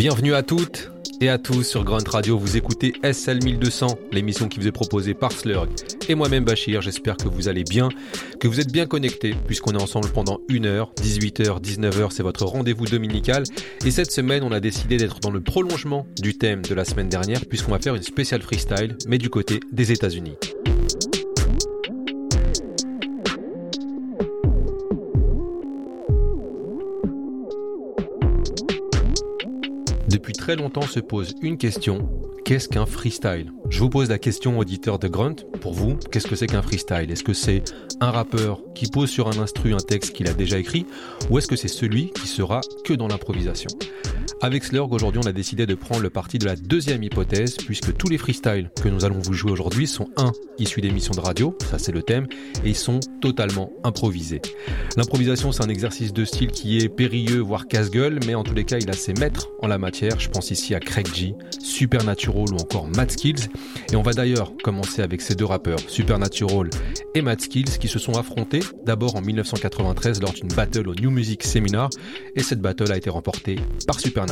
Bienvenue à toutes et à tous sur Grunt Radio. Vous écoutez SL 1200, l'émission qui vous est proposée par Slurg et moi-même Bachir. J'espère que vous allez bien, que vous êtes bien connectés puisqu'on est ensemble pendant une heure, 18h, 19h, c'est votre rendez-vous dominical. Et cette semaine, on a décidé d'être dans le prolongement du thème de la semaine dernière puisqu'on va faire une spéciale freestyle, mais du côté des États-Unis. Depuis très longtemps se pose une question, qu'est-ce qu'un freestyle? Je vous pose la question auditeur de Grunt, pour vous, qu'est-ce que c'est qu'un freestyle? Est-ce que c'est un rappeur qui pose sur un instru un texte qu'il a déjà écrit, ou est-ce que c'est celui qui sera que dans l'improvisation? Avec Slurg, aujourd'hui, on a décidé de prendre le parti de la deuxième hypothèse, puisque tous les freestyles que nous allons vous jouer aujourd'hui sont un issus d'émissions de radio, ça c'est le thème, et ils sont totalement improvisés. L'improvisation, c'est un exercice de style qui est périlleux, voire casse-gueule, mais en tous les cas, il a ses maîtres en la matière. Je pense ici à Craig G, Supernatural ou encore Matt Skills. Et on va d'ailleurs commencer avec ces deux rappeurs, Supernatural et Matt Skills, qui se sont affrontés d'abord en 1993 lors d'une battle au New Music Seminar, et cette battle a été remportée par Supernatural.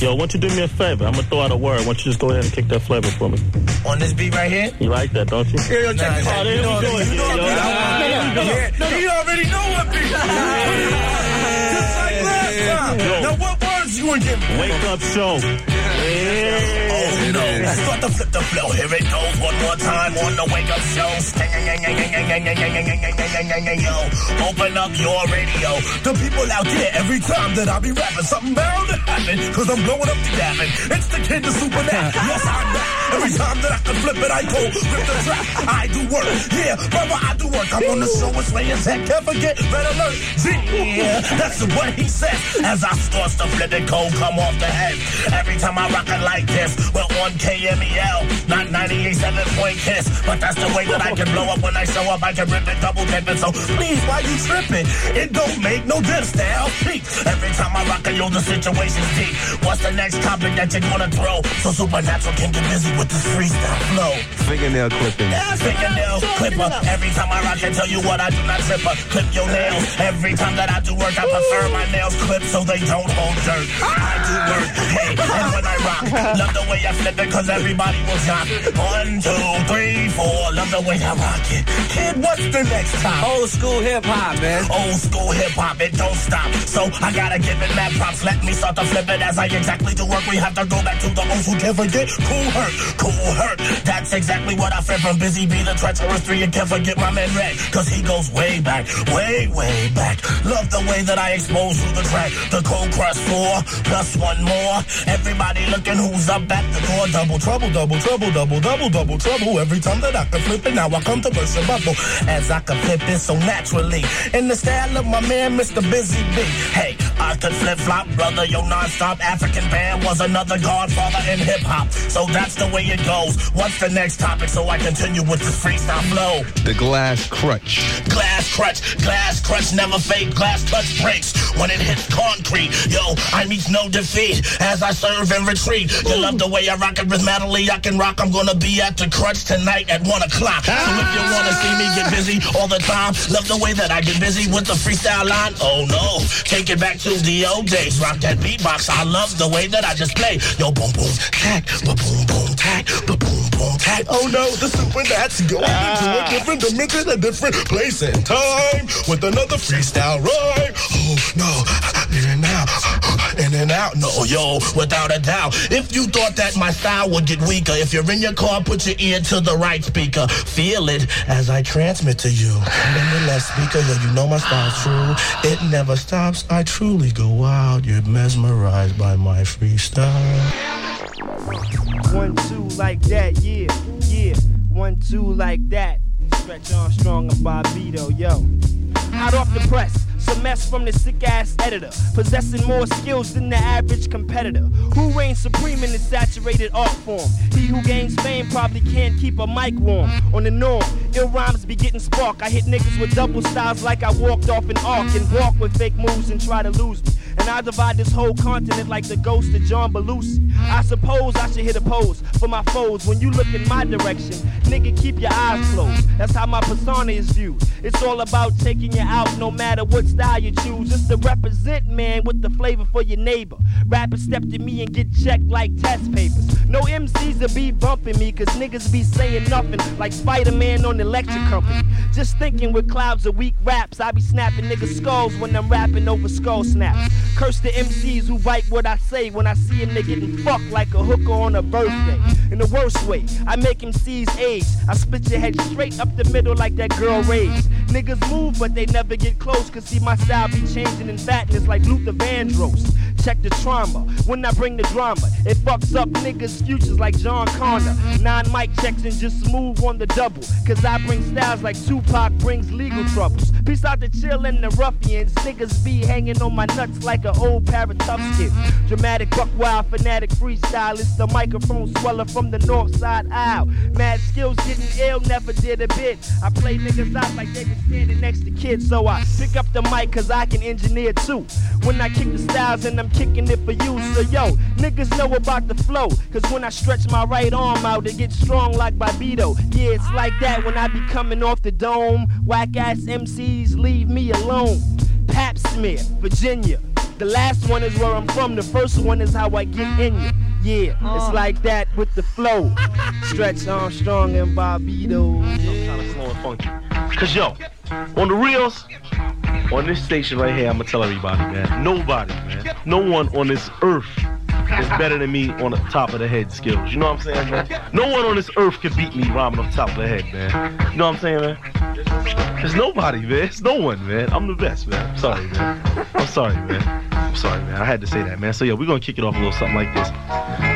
Yo, why don't you do me a favor? I'm gonna throw out a word. Why don't you just go ahead and kick that flavor for me? On this beat right here? You like that, don't you? Yeah, yo, check nah, this out. You, You, know, you, know, you, know, you already know what beat. Just like last time. Now, what you give me? Wake up show. Yeah. Oh no. Start to flip the flow. Here it goes one more time on the wake up show. Yo, open up your radio. The people out there, every time that I be rapping, something bound to happen. Cause I'm blowing up the Gavin. It's the kid, the super nat. Yes, I'm back. Every time that I can flip it, I go rip the track. I do work. Yeah, brother, I do work. I'm on the show with Sway and Tech. Can't forget, red alert. Yeah, that's what he says. As I start to flip it, cold come off the head. Every time I rock it like this, we're on KMEL, not 98.7 point kiss. But that's the way that I can blow up when I show up. I can rip it, double dip it. So please, why you tripping? It don't make no difference. Style peak. Every time I rock it, yo, the situation's deep. What's the next topic that you're gonna throw? So Supernatural can get busy with this freestyle flow. Fingernail clipping. Yeah, fingernail clipper. Every time I rock, I tell you what I do not trip. Clip your nails. Every time that I do work, I prefer my nails clipped so they don't hold dirt. I do work. Hey, and when I rock, love the way I flip it cause everybody will shock. One, two, three, four. Love the way I rock it. Kid, what's the next time? Old school hip hop, man. Old school hip hop, it don't stop. So I gotta give it mad props. Let me start to flip it as I exactly do work. We have to go back to the old who can't forget. Kool Herc, Kool Herc. That's exactly what I flip from Busy Bee, the treacherous three. And can't forget my man Red, cause he goes way back, way, way back. Love the way that I expose you the track. The cold crush four, plus one more. Everybody looking who's up at the door. Double trouble, double trouble, double, double, double trouble. Every time that I can flip it, now I come to burst a bubble. As I can flip it so naturally. In the style of my man, Mr. Busy Bee. Hey, I could flip flop, brother. Yo, non-stop African band was another godfather in hip hop. So that's the way it goes. What's the next topic so I continue with this freestyle flow? The glass crutch. Glass crutch, glass crutch, never fake. Glass touch breaks when it hits concrete. Yo, I no defeat as I serve and retreat. You love the way I rock it with rhythmatically. I can rock. I'm gonna be at the crutch tonight at one o'clock. So if you ah. wanna see me get busy all the time, love the way that I get busy with the freestyle line. Oh no, take it back to the old days. Rock that beatbox. I love the way that I just play. Yo, boom boom tack, ba boom boom tack, ba boom boom tack. Oh no, the super that's going into a ah. different dimension, a different place and time with another freestyle rhyme. Oh no, in and out, in out. No, yo, without a doubt. If you thought that my style would get weaker, if you're in your car, put your ear to the right speaker. Feel it as I transmit to you. And then the left speaker, yo, you know my style's true. It never stops. I truly go wild. You're mesmerized by my freestyle. One, two, like that, yeah, yeah. One, two, like that. Stretch Armstrong and Bobbito, yo. Hot off the press, some mess from the sick ass editor. Possessing more skills than the average competitor. Who reigns supreme in the saturated art form? He who gains fame probably can't keep a mic warm. On the norm, ill rhymes be getting spark. I hit niggas with double styles like I walked off an arc and walk with fake moves and try to lose me. And I divide this whole continent like the ghost of John Belushi. I suppose I should hit a pose for my foes when you look in my direction. Nigga, keep your eyes closed. That's how my persona is viewed. It's all about taking you out no matter what style you choose. It's to represent, man, with the flavor for your neighbor. Rappers step to me and get checked like test papers. No MCs will be bumping me, cause niggas be saying nothing like Spider Man on the lecture company. Just thinking with clouds of weak raps, I be snapping niggas' skulls when I'm rapping over skull snaps. Curse the MCs who write what I say when I see a nigga getting fucked like a hooker on a birthday. In the worst way, I make MCs age. I split your head straight up the middle like that girl rage. Niggas move, but they never get close, cause see my style be changing in fatness like Luther Vandross. Check the trauma when I bring the drama. It fucks up niggas' futures like John Connor. Nine mic checks and just move on the double. Cause I bring styles like Tupac brings legal troubles. Peace out the chill and the ruffians. Niggas be hanging on my nuts like an old skins. Dramatic, buck wild, fanatic freestylist. The microphone sweller from the north side aisle. Mad skills getting ill, never did a bit. I play niggas out like they been standing next to kids. So I pick up the mic cause I can engineer too. When I kick the styles and I'm kicking it for you. So yo, niggas know about the flow. Cause when I stretch my right arm out, it gets strong like Bobbito. Yeah, it's like that when I be coming off the dome. Whack ass MCs leave me alone. Pap smear, Virginia. The last one is where I'm from. The first one is how I get in you. Yeah, it's oh. like that with the flow. Stretch Armstrong and Bobbito. I'm kind of slow and funky. Cause yo, on the reels, on this station right here, I'ma tell everybody, man. Nobody, man. No one on this earth is better than me on the top of the head skills. You know what I'm saying, man? No one on this earth can beat me rhyming off the top of the head, man. You know what I'm saying, man? There's nobody, man. It's no one, man. I'm the best, man. I'm sorry, man. I'm sorry, man. I'm sorry, man. I had to say that, man. So yeah, we're gonna kick it off a little something like this.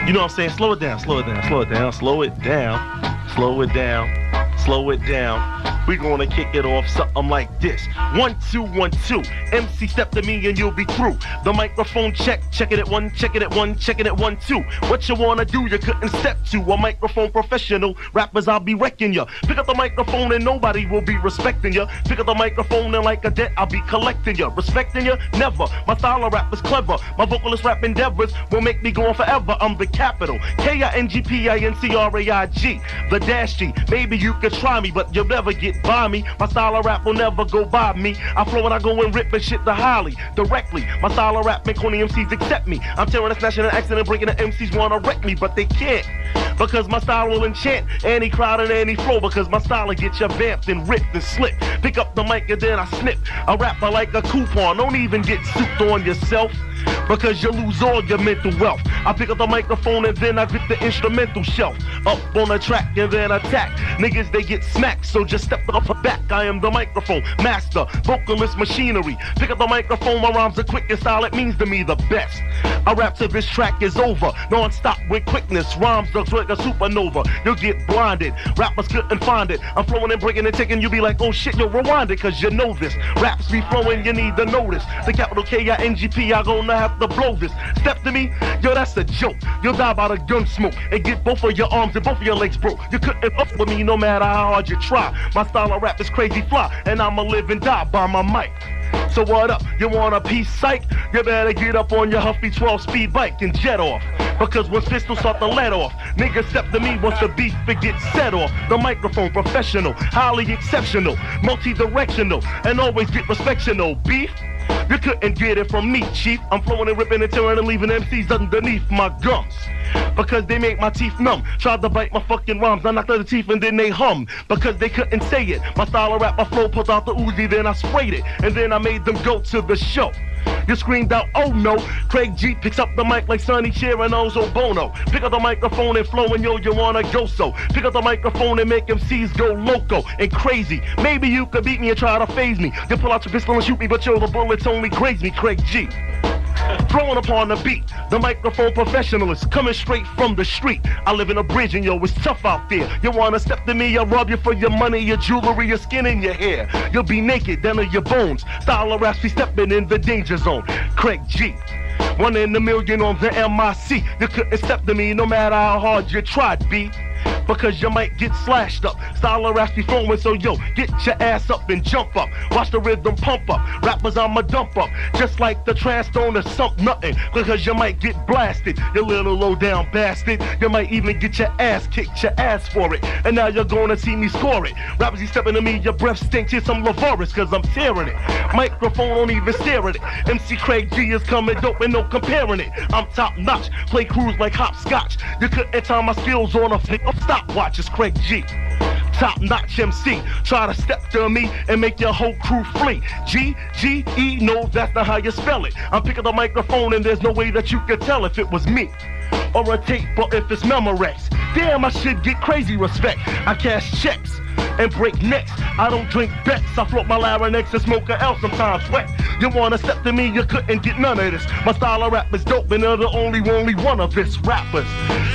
You know what I'm saying? Slow it down, slow it down, slow it down, slow it down, slow it down, slow it down. We're gonna kick it off something like this. One, two, one, two. MC step to me and you'll be through. The microphone check, check it at one, check it at one, check it at one, two. What you wanna do, you couldn't step to. A microphone professional. Rappers, I'll be wrecking ya. Pick up the microphone and nobody will be respecting ya. Pick up the microphone and like a debt, I'll be collecting ya. Respecting ya? Never. My style of rap is clever. My vocalist rap endeavors will make me go on forever. I'm the capital. K-I-N-G-P-I-N-C-R-A-I-G. The dash G. Maybe you could try me, but you'll never get by me. My style of rap will never go by me. I flow and I go and rip and shit the holly directly. My style of rap make corny MCs accept me. I'm tearing and smashing and breaking the MCs wanna wreck me, but they can't. Because my style will enchant any crowd and any flow. Because my style will get you vamped and ripped and slipped. Pick up the mic and then I snip. I rap like a coupon. Don't even get souped on yourself because you lose all your mental wealth. I pick up the microphone and then I grip the instrumental shelf. Up on the track and then attack. Niggas, they get smacked, so just step up the back. I am the microphone master, vocalist machinery. Pick up the microphone, my rhymes are quick and style, it means to me the best. I rap till this track is over, non-stop with quickness. Rhymes looks like a supernova. You'll get blinded. Rappers couldn't find it. I'm flowing and breaking and taking. You be like, oh shit, yo, rewind it, cause you know this. Raps be flowing, you need to notice. The capital K-I-N-G-P, I gonna have to blow this. Step to me, yo, that's a joke. You'll die by the gun smoke and get both of your arms and both of your legs broke. You couldn't up with me no matter how hard you try. My style of rap is crazy fly, and I'ma live and die by my mic. So what up? You want a piece psych? You better get up on your Huffy 12 speed bike and jet off. Because once pistols start to let off, niggas step to me once the beef it gets set off. The microphone professional, highly exceptional, multi-directional, and always get respectional. Beef? You couldn't get it from me, chief. I'm flowing and ripping and tearing and leaving MCs underneath my gums. Because they make my teeth numb. Tried to bite my fucking rhymes. I knocked out the teeth and then they hum. Because they couldn't say it. My style of rap, my flow pulled out the Uzi, then I sprayed it. And then I made them go to the show. You screamed out, oh no. Craig G picks up the mic like Sonny Cher and Ozo Bono. Pick up the microphone and flow and yo, you wanna go so. Pick up the microphone and make MCs go loco and crazy. Maybe you could beat me and try to phase me. You pull out your pistol and shoot me, but yo, the bullets only graze me, Craig G. Throwing upon the beat, the microphone professionalist coming straight from the street. I live in a bridge and yo, it's tough out there. You wanna step to me, I'll rob you for your money, your jewelry, your skin, and your hair. You'll be naked, down to your bones. Style of raps, we stepping in the danger zone. Craig G. One in a million on the MIC. You couldn't step to me no matter how hard you tried, B. because you might get slashed up. Style of raps be flowing, so yo, get your ass up and jump up. Watch the rhythm pump up. Rappers I'ma dump up. Just like the trash stone or something, nothing. Because you might get blasted, you little low down bastard. You might even get your ass kicked, your ass for it. And now you're gonna see me score it. Rappers, you stepping to me, your breath stinks. Here's some Lavoris, cause I'm tearing it. Microphone don't even stare at it. MC Craig G is coming dope and no comparing it. I'm top notch, play crews like hopscotch. You couldn't time my skills on a flick of stopwatch. is Craig G. Top notch MC, try to step to me and make your whole crew flee. G G E, no, that's not how you spell it. I'm picking the microphone and there's no way that you could tell if it was me or a tape, but if it's Memorex. Damn, I should get crazy respect. I cash checks and break necks. I don't drink bets. I float my larynx and smoke a L sometimes wet. You wanna step to me, you couldn't get none of this. My style of rap is dope, and they're the only, only one of this rappers.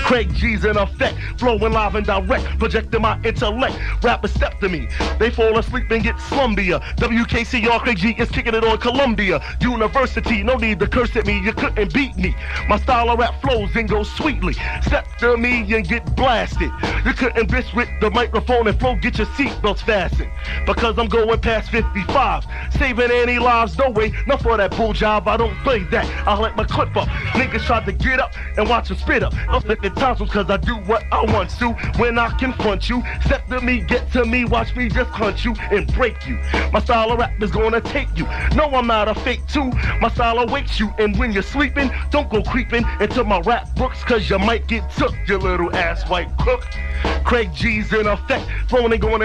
Craig G's in effect, flowing live and direct, projecting my intellect. Rappers step to me, they fall asleep and get slumbier. WKCR Craig G is kicking it on Columbia University. No need to curse at me, you couldn't beat me. My style of rap flows and goes sweetly. Step to me and get blasted. You couldn't bitch with the microphone and flow, get your seatbelts fastened. Because I'm going past 55, saving any lives, no way. Not for that bull job, I don't play that. I let my clip up. Niggas try to get up and watch them spit up. I'm flipping tonsils cause I do what I want to. When I confront you, step to me, get to me, watch me just hunt you and break you. My style of rap is gonna take you. No, I'm not a fake too. My style awakes you, and when you're sleeping, don't go creeping into my rap books cause you might get took, you little ass white crook. Craig G's in effect, flowing and going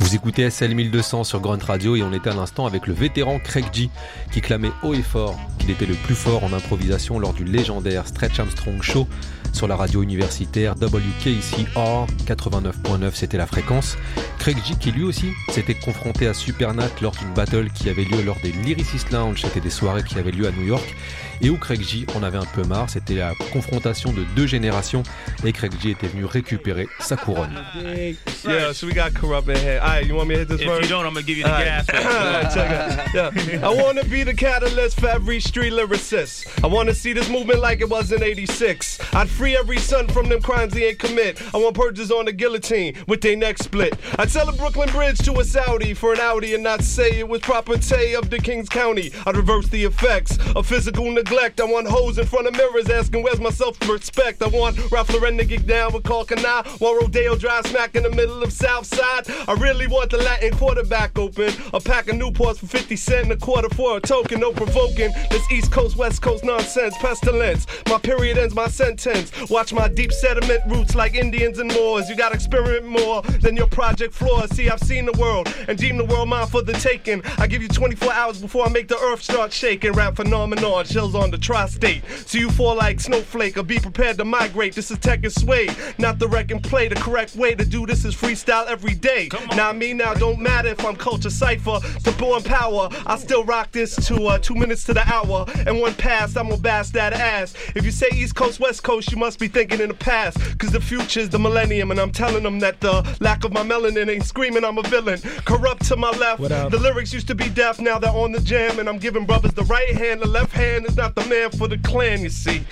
Vous écoutez SL 1200 sur Grunt Radio et on était à l'instant avec le vétéran Craig G qui clamait haut et fort qu'il était le plus fort en improvisation lors du légendaire Stretch Armstrong Show sur la radio universitaire WKCR 89.9 c'était la fréquence. Craig G qui lui aussi s'était confronté à Supernat lors d'une battle qui avait lieu lors des Lyricist Lounge, c'était des soirées qui avaient lieu à New York et où Craig G en avait un peu marre, c'était la confrontation de deux générations et Craig G était venu récupérer sa couronne. Yeah, so we got corrupt in here. All right, you want me to hit this If verse? you don't, I'm gonna give you the All gas. right. All right, check it. Yeah. I want to be the catalyst for every street lyricist. I want to see this movement like it was in 86. I'd free every son from them crimes he ain't commit. I want purges on the guillotine with their neck split. I'd sell a Brooklyn Bridge to a Saudi for an Audi and not say it was property of the King's County. I'd reverse the effects of physical neglect. I want hoes in front of mirrors asking where's my self-respect. I want Ralph Lauren to get down with Canal while Rodeo drive smack in the middle of South Side. I really want the Latin quarterback open. A pack of Newports for 50 cent and a quarter for a token. No provoking. This East Coast, West Coast nonsense. Pestilence. My period ends my sentence. Watch my deep sediment roots like Indians and Moors. You gotta experiment more than your project floor. See, I've seen the world and deem the world mine for the taking. I give you 24 hours before I make the earth start shaking. Rap phenomenon, chills on the tri-state. So you fall like snowflake or be prepared to migrate. This is tech and sway, not the wreck and play. The correct way to do this is freestyle every day. Now me now don't matter if I'm culture cipher to born power. I still rock this to uh, two minutes to the hour. And one pass, I'm gonna bash that ass. If you say East Coast, West Coast, you must be thinking in the past. Cause the future's the millennium, and I'm telling them that the lack of my melanin ain't screaming I'm a villain. Kurupt to my left. The lyrics used to be deaf, now they're on the jam. And I'm giving brothers the right hand, the left hand is not the man for the clan, you see.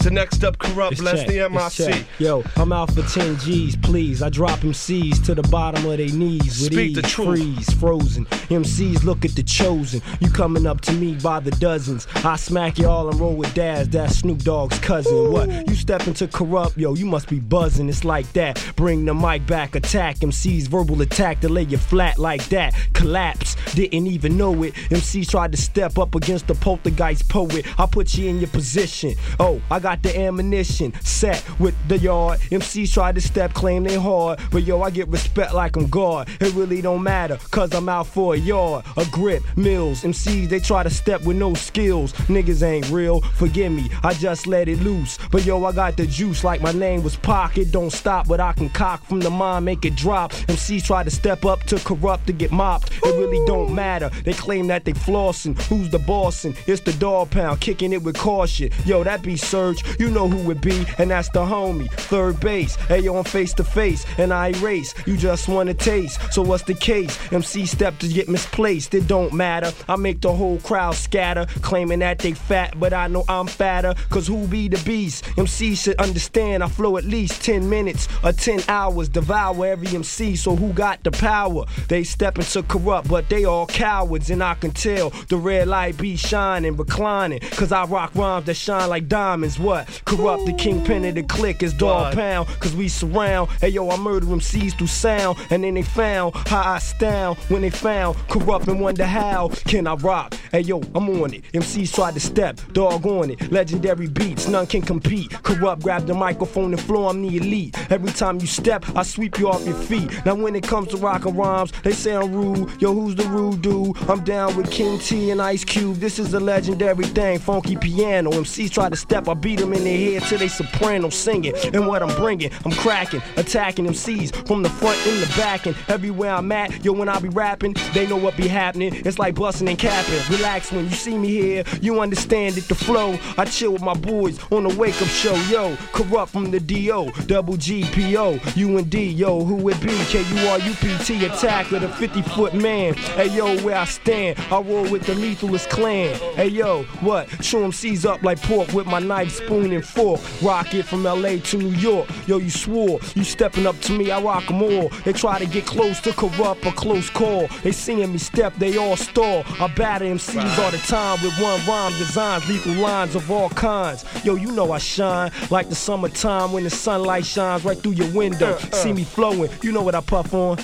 So next up, Kurupt, It's bless check, the MIC. Yo, I'm out for 10 G's, please. I drop MCs to the bottom of their knees with Speak ease. the truth. Freeze, frozen. MCs look at the chosen. You coming up to me by the dozens. I smack y'all and roll with Daz, that's Snoop Dogg's cousin. What? You step into Kurupt, yo, you must be buzzing. It's like that. Bring the mic back, attack MCs, verbal attack to lay you flat like that. Collapse, didn't even know it. MCs tried to step up against the poltergeist poet. I put you in your position. Oh, I got the ammunition set with the yard. MCs tried to step, claim they hard. But yo, I get respect like I'm God. It really don't matter, cause I'm out for a yard. A grip, mills, MCs, they try to step with no skills. Niggas ain't real, forgive me, I just let it loose. But yo, I got the juice like my name was Pac. It don't stop, but I can cock from the mind, make it drop. MCs try to step up to Kurupt to get mopped. It really don't matter. They claim that they flossing. Who's the bossin'? It's the dog pound, kicking it with caution. Yo, that be Serch, you know who it be, and that's the homie. Third base, hey I'm face to face, and I erase. You just wanna taste. So what's the case? MC step to get misplaced. It don't matter. I make the whole crowd scatter, claiming that they fat, but I know I'm fatter. Cause who be the beast? MC should understand I flow at least 10 minutes or 10 hours, devour every MC. So who got the power? They stepping to Kurupt, but they all cowards, and I can tell the red light be shining, reclining. Cause I rock rhymes that shine like diamonds. What? Kurupt the kingpin of the click is dog pound, cause we surround. Hey yo, I murder them MCs through sound, and then they found how I stand when they found Kurupt and wonder how can I rock. Hey yo, I'm on it. MCs tried to step, dog on it. Legendary beats, none can compete. Kurupt, grab the microphone and flow, I'm the elite. Every time you step, I sweep you off your feet. Now when it comes to rockin' rhymes, they I'm rude. Yo, who's the rude dude? I'm down with King T and Ice Cube. This is a legendary thing, funky piano. MCs try to step, I beat them in their head till they soprano singing. And what I'm bringing, I'm cracking, attacking MCs from the front and the back and everywhere I'm at. Yo, when I be rapping, they know what be happening. It's like busting and capping. Relax when you see me here, you understand it, the flow. I chill with my boys on the wake up show. Yo, Kurupt from the DO, double GPO, UND. Yo, who it be? KURUPT, attack of the 50 foot man. Hey, yo, where I stand, I roll with the lethalist clan. Hey, yo, what? Show them C's up like pork with my knife, spoon, and fork. Rock it from LA to New York. Yo, you swore, you stepping up to me, I rock them all. They try to get close to Kurupt, a close call. They seeing me step, they all stall. I batter MCs all the time with one rhyme designs, lethal lines of all kinds. Yo, you know I shine like the summertime when the sunlight shines right through your window. See me flowing, you know what I puff on.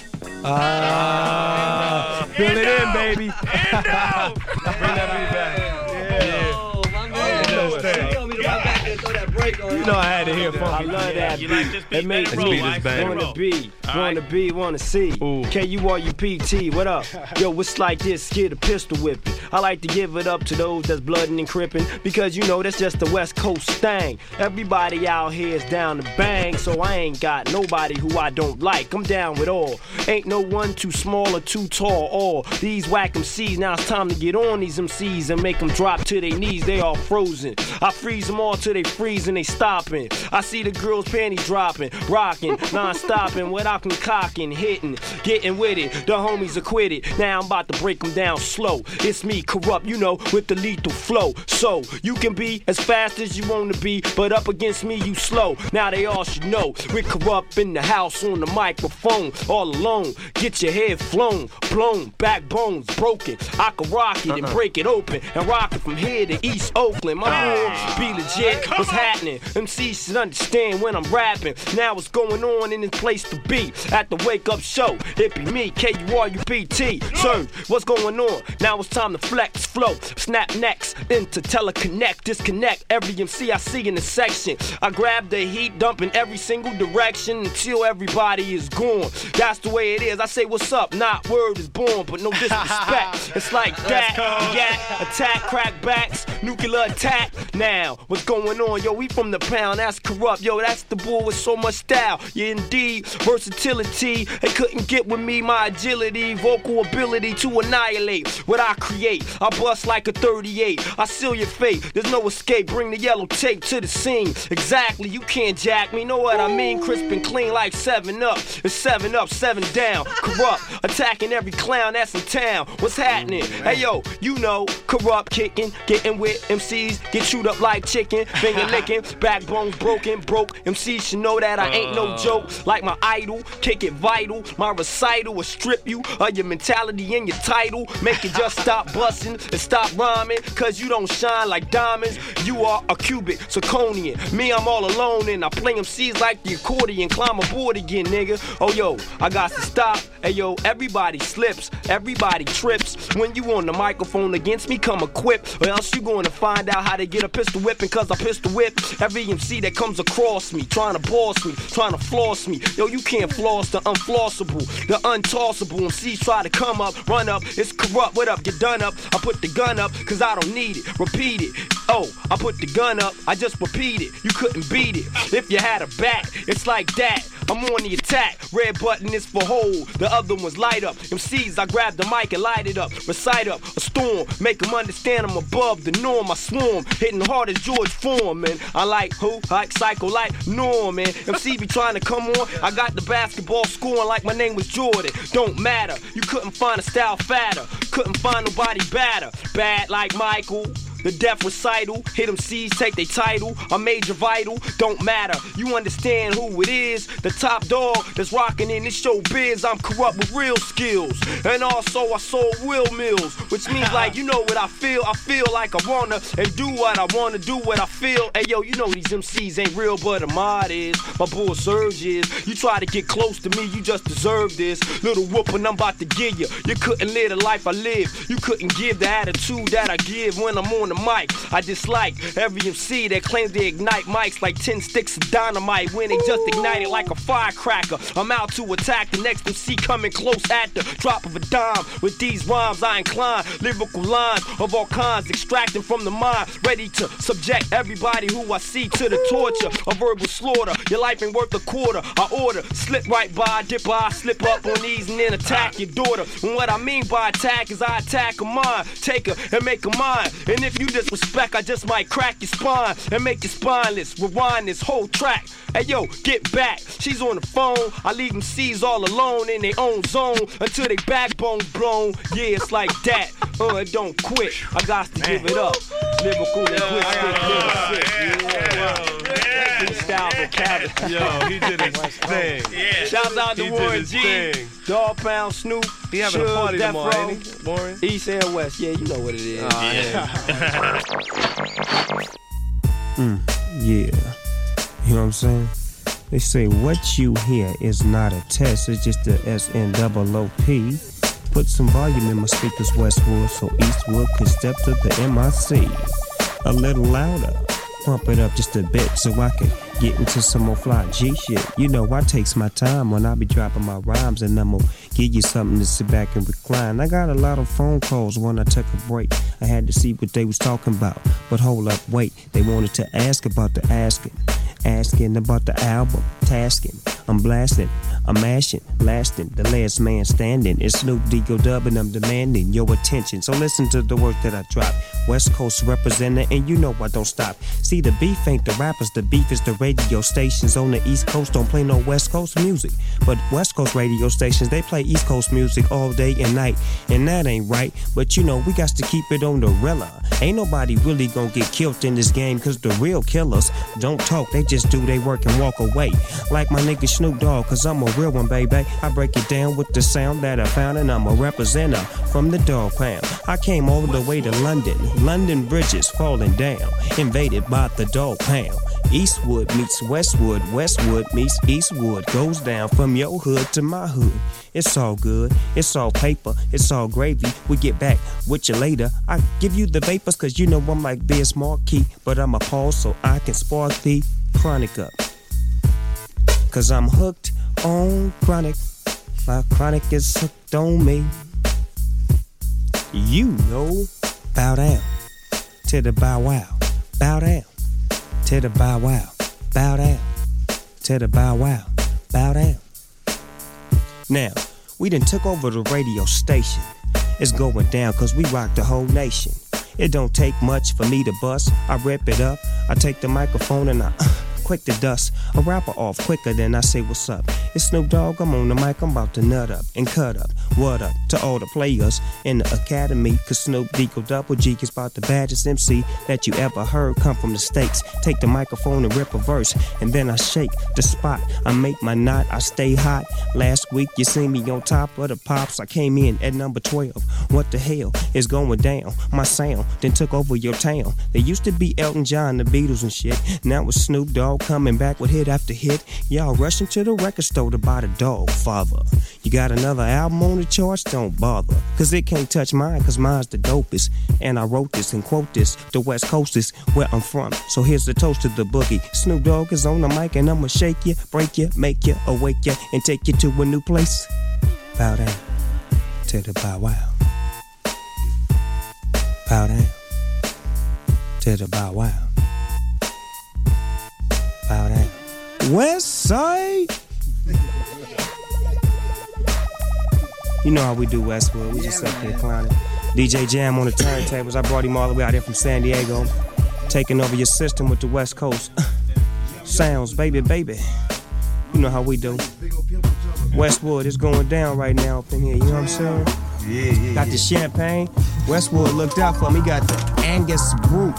Ah, fill it in, baby. Bring that beat back. You know I had to hear I funky. love that beat. like this beat? It makes Let it me roll, Ice. Let wanna be, All wanna right. be, wanna see. Ooh. K U R U P T, what up? Yo, it's like this, get a pistol whipping. I like to give it up to those that's blooding and crippin', because you know that's just the West Coast thing. Everybody out here is down to bang, so I ain't got nobody who I don't like. I'm down with all. Ain't no one too small or too tall. All these whack MCs, now it's time to get on these MCs and make them drop to their knees. They all frozen. I freeze them all till they freeze and they stopping. I see the girls' panties dropping, rocking, non-stopping, without concocking, hitting, getting with it. The homies acquitted. Now I'm about to break them down slow. It's me, Kurupt, you know, with the lethal flow. So you can be as fast as you want to be, but up against me, you slow. Now they all should know. We're Kurupt in the house on the microphone, all alone. Get your head flown, blown, backbones broken. I can rock it and uh-uh. break it open and rock it from here to East Oakland. My ah. boy, be legit. What's happening? MCs should understand when I'm rapping. Now what's going on in this place to be? At the wake up show, it be me, K U R U P T. Sir, what's going on? Now it's time to flex, flow, snap necks, into teleconnect, disconnect every MC I see in the section. I grab the heat, dump in every single direction until everybody is gone. That's the way it is. I say what's up, not word is born, but no disrespect. it's like that, yeah, attack, crack backs, nuclear attack. Now, what's going on? Yo, we from the pound, that's Kurupt. Yo, that's the bull with so much style. Yeah, indeed, versatility. They couldn't get with me, my agility, vocal ability to annihilate what I create. I bust like a 38. I seal your fate. There's no escape. Bring the yellow tape to the scene. Exactly, you can't jack me. Know what I mean? Crisp and clean like 7 up. It's 7 up, 7 down. Kurupt, attacking every clown that's in town. What's happening? Hey yo, you know, Kurupt kicking, getting with MCs, get chewed up like chicken, finger licking, backbones broken, broke. MCs should know that I ain't no uh. joke. Like my idol, kick it vital. My recital will strip you of your mentality and your title. Make it just stop busting and stop rhyming. Cause you don't shine like diamonds. You are a cubic, zirconian. Me, I'm all alone and I play MCs like the accordion. Climb aboard again, nigga. Oh yo, I got to stop. Hey yo, everybody slips, everybody trips. When you on the microphone against me, come equipped. Or else you gonna find out how to get a pistol whipping. Cause I pistol whip every MC that comes across me. Trying to boss me, trying to floss me. Yo, you can't floss the unflossable, the untossable. MCs try to come up, run up. It's Kurupt. What up? Get done up. I put the gun up, cause I don't need it. Repeat it. Oh, I put the gun up, I just repeat it. You couldn't beat it. If you had a bat, it's like that. I'm on the attack. Red button is for hold. The other one's light up. MCs, I grab the mic and light it up. Recite up a storm. Make them understand I'm above the norm. I swarm, hitting hard as George Foreman. I like who? I Like Psycho, like Norman. MC be trying to come on. I got the basketball scoring like my name was Jordan. Don't matter, you couldn't find a style fatter. Couldn't find nobody badder. Bad like Michael. The death recital, hit them C's, take their title. I'm major vital, don't matter. You understand who it is. The top dog that's rocking in this show biz. I'm Kurupt with real skills. And also, I sold Will Mills, which means like, you know what I feel. I feel like I wanna and do what I wanna, do what I feel. Hey yo, you know these MCs ain't real, but a mod is. My bull surge is. You try to get close to me, you just deserve this. Little whooping I'm about to give you. You couldn't live the life I live. You couldn't give the attitude that I give when I'm on the mic. I dislike every MC that claims they ignite mics like 10 sticks of dynamite when they just ignite it like a firecracker. I'm out to attack the next MC coming close at the drop of a dime. With these rhymes, I incline lyrical lines of all kinds, extracting from the mind, ready to subject everybody who I see to the torture of verbal slaughter. Your life ain't worth a quarter. I order, slip right by, dip by, slip up on these and then attack your daughter. And what I mean by attack is I attack a mind, take her and make her mine. And if you disrespect, I just might crack your spine and make you spineless. Rewind this whole track. Hey yo, get back. She's on the phone. I leave them C's all alone in their own zone until they backbone blown. Yeah, it's like that. Uh, don't quit. I got to give it up. Lyrical linguistic lyricist. Yeah. Freestyle vocabulary. Yo, he did his thing. Yeah. Shouts out to He Warren his G, thing. Dog Pound, Snoop, He having a party Death tomorrow, Row, ain't he, Warren? East and West. Yeah, you know what it is. Ah, mm, yeah. You know what I'm saying? They say what you hear is not a test, it's just the S N double O P. Put some volume in my speakers, Westwood, so Eastwood can step to the MIC. A little louder, pump it up just a bit so I can get into some more fly G shit. You know, I takes my time when I be dropping my rhymes, and I'm gonna give you something to sit back and recline. I got a lot of phone calls when I took a break. I had to see what they was talking about, but hold up, wait, they wanted to ask about the asking. Asking about the album, tasking. I'm blasting, I'm mashing, lasting. The last man standing. It's Snoop Digo Dub and I'm demanding your attention. So listen to the work that I drop. West Coast representative, and you know I don't stop. See, the beef ain't the rappers, the beef is the radio stations on the East Coast. Don't play no West Coast music. But West Coast radio stations, they play East Coast music all day and night. And that ain't right. But you know, we got to keep it on the rilla. Ain't nobody really gonna get killed in this game, cause the real killers don't talk, they just do they work and walk away. Like my nigga Snoop Dogg, cause I'm a real one, baby. I break it down with the sound that I found, and I'm a representative from the dog pound. I came all the way to London, London bridges falling down, invaded by the dog pound. Eastwood meets Westwood, Westwood meets Eastwood, goes down from your hood to my hood. It's all good, it's all paper, it's all gravy. We get back with you later. I give you the vapors, cause you know I'm like Biz Markie, but I'm a pause so I can spark the chronic up. Cause I'm hooked on chronic, my chronic is hooked on me. You know, bow down to the bow wow, bow down the bow wow, bow down the bow wow, bow down. Now, we done took over the radio station. It's going down cause we rock the whole nation. It don't take much for me to bust. I rip it up, I take the microphone and I uh, quick to dust a rapper off quicker than I say what's up. It's Snoop Dogg, I'm on the mic, I'm about to nut up and cut up. What up to all the players in the academy? Cause Snoop Deagle Double G is about the baddest MC that you ever heard come from the States. Take the microphone and rip a verse, and then I shake the spot. I make my knot, I stay hot. Last week you seen me on top of the pops. I came in at number 12. What the hell is going down? My sound then took over your town. There used to be Elton John, the Beatles and shit. Now it's Snoop Dogg coming back with hit after hit. Y'all rushing to the record store to buy the dog, father. You got another album on the charts? Don't bother. Cause it can't touch mine, cause mine's the dopest. And I wrote this and quote this. The West Coast is where I'm from. So here's the toast to the boogie. Snoop Dogg is on the mic and I'ma shake you, break you, make you, awake you, and take you to a new place. Bow down to the bow wow. Bow down to the bow wow. Bow down. West side. You know how we do Westwood. We just up there clowning. DJ Jam on the turntables. I brought him all the way out here from San Diego. Taking over your system with the West Coast. Sounds, baby, baby. You know how we do. Westwood is going down right now up in here, you know what I'm saying? Yeah, yeah. Got the champagne. Westwood looked out for me. Got the Angus Brew.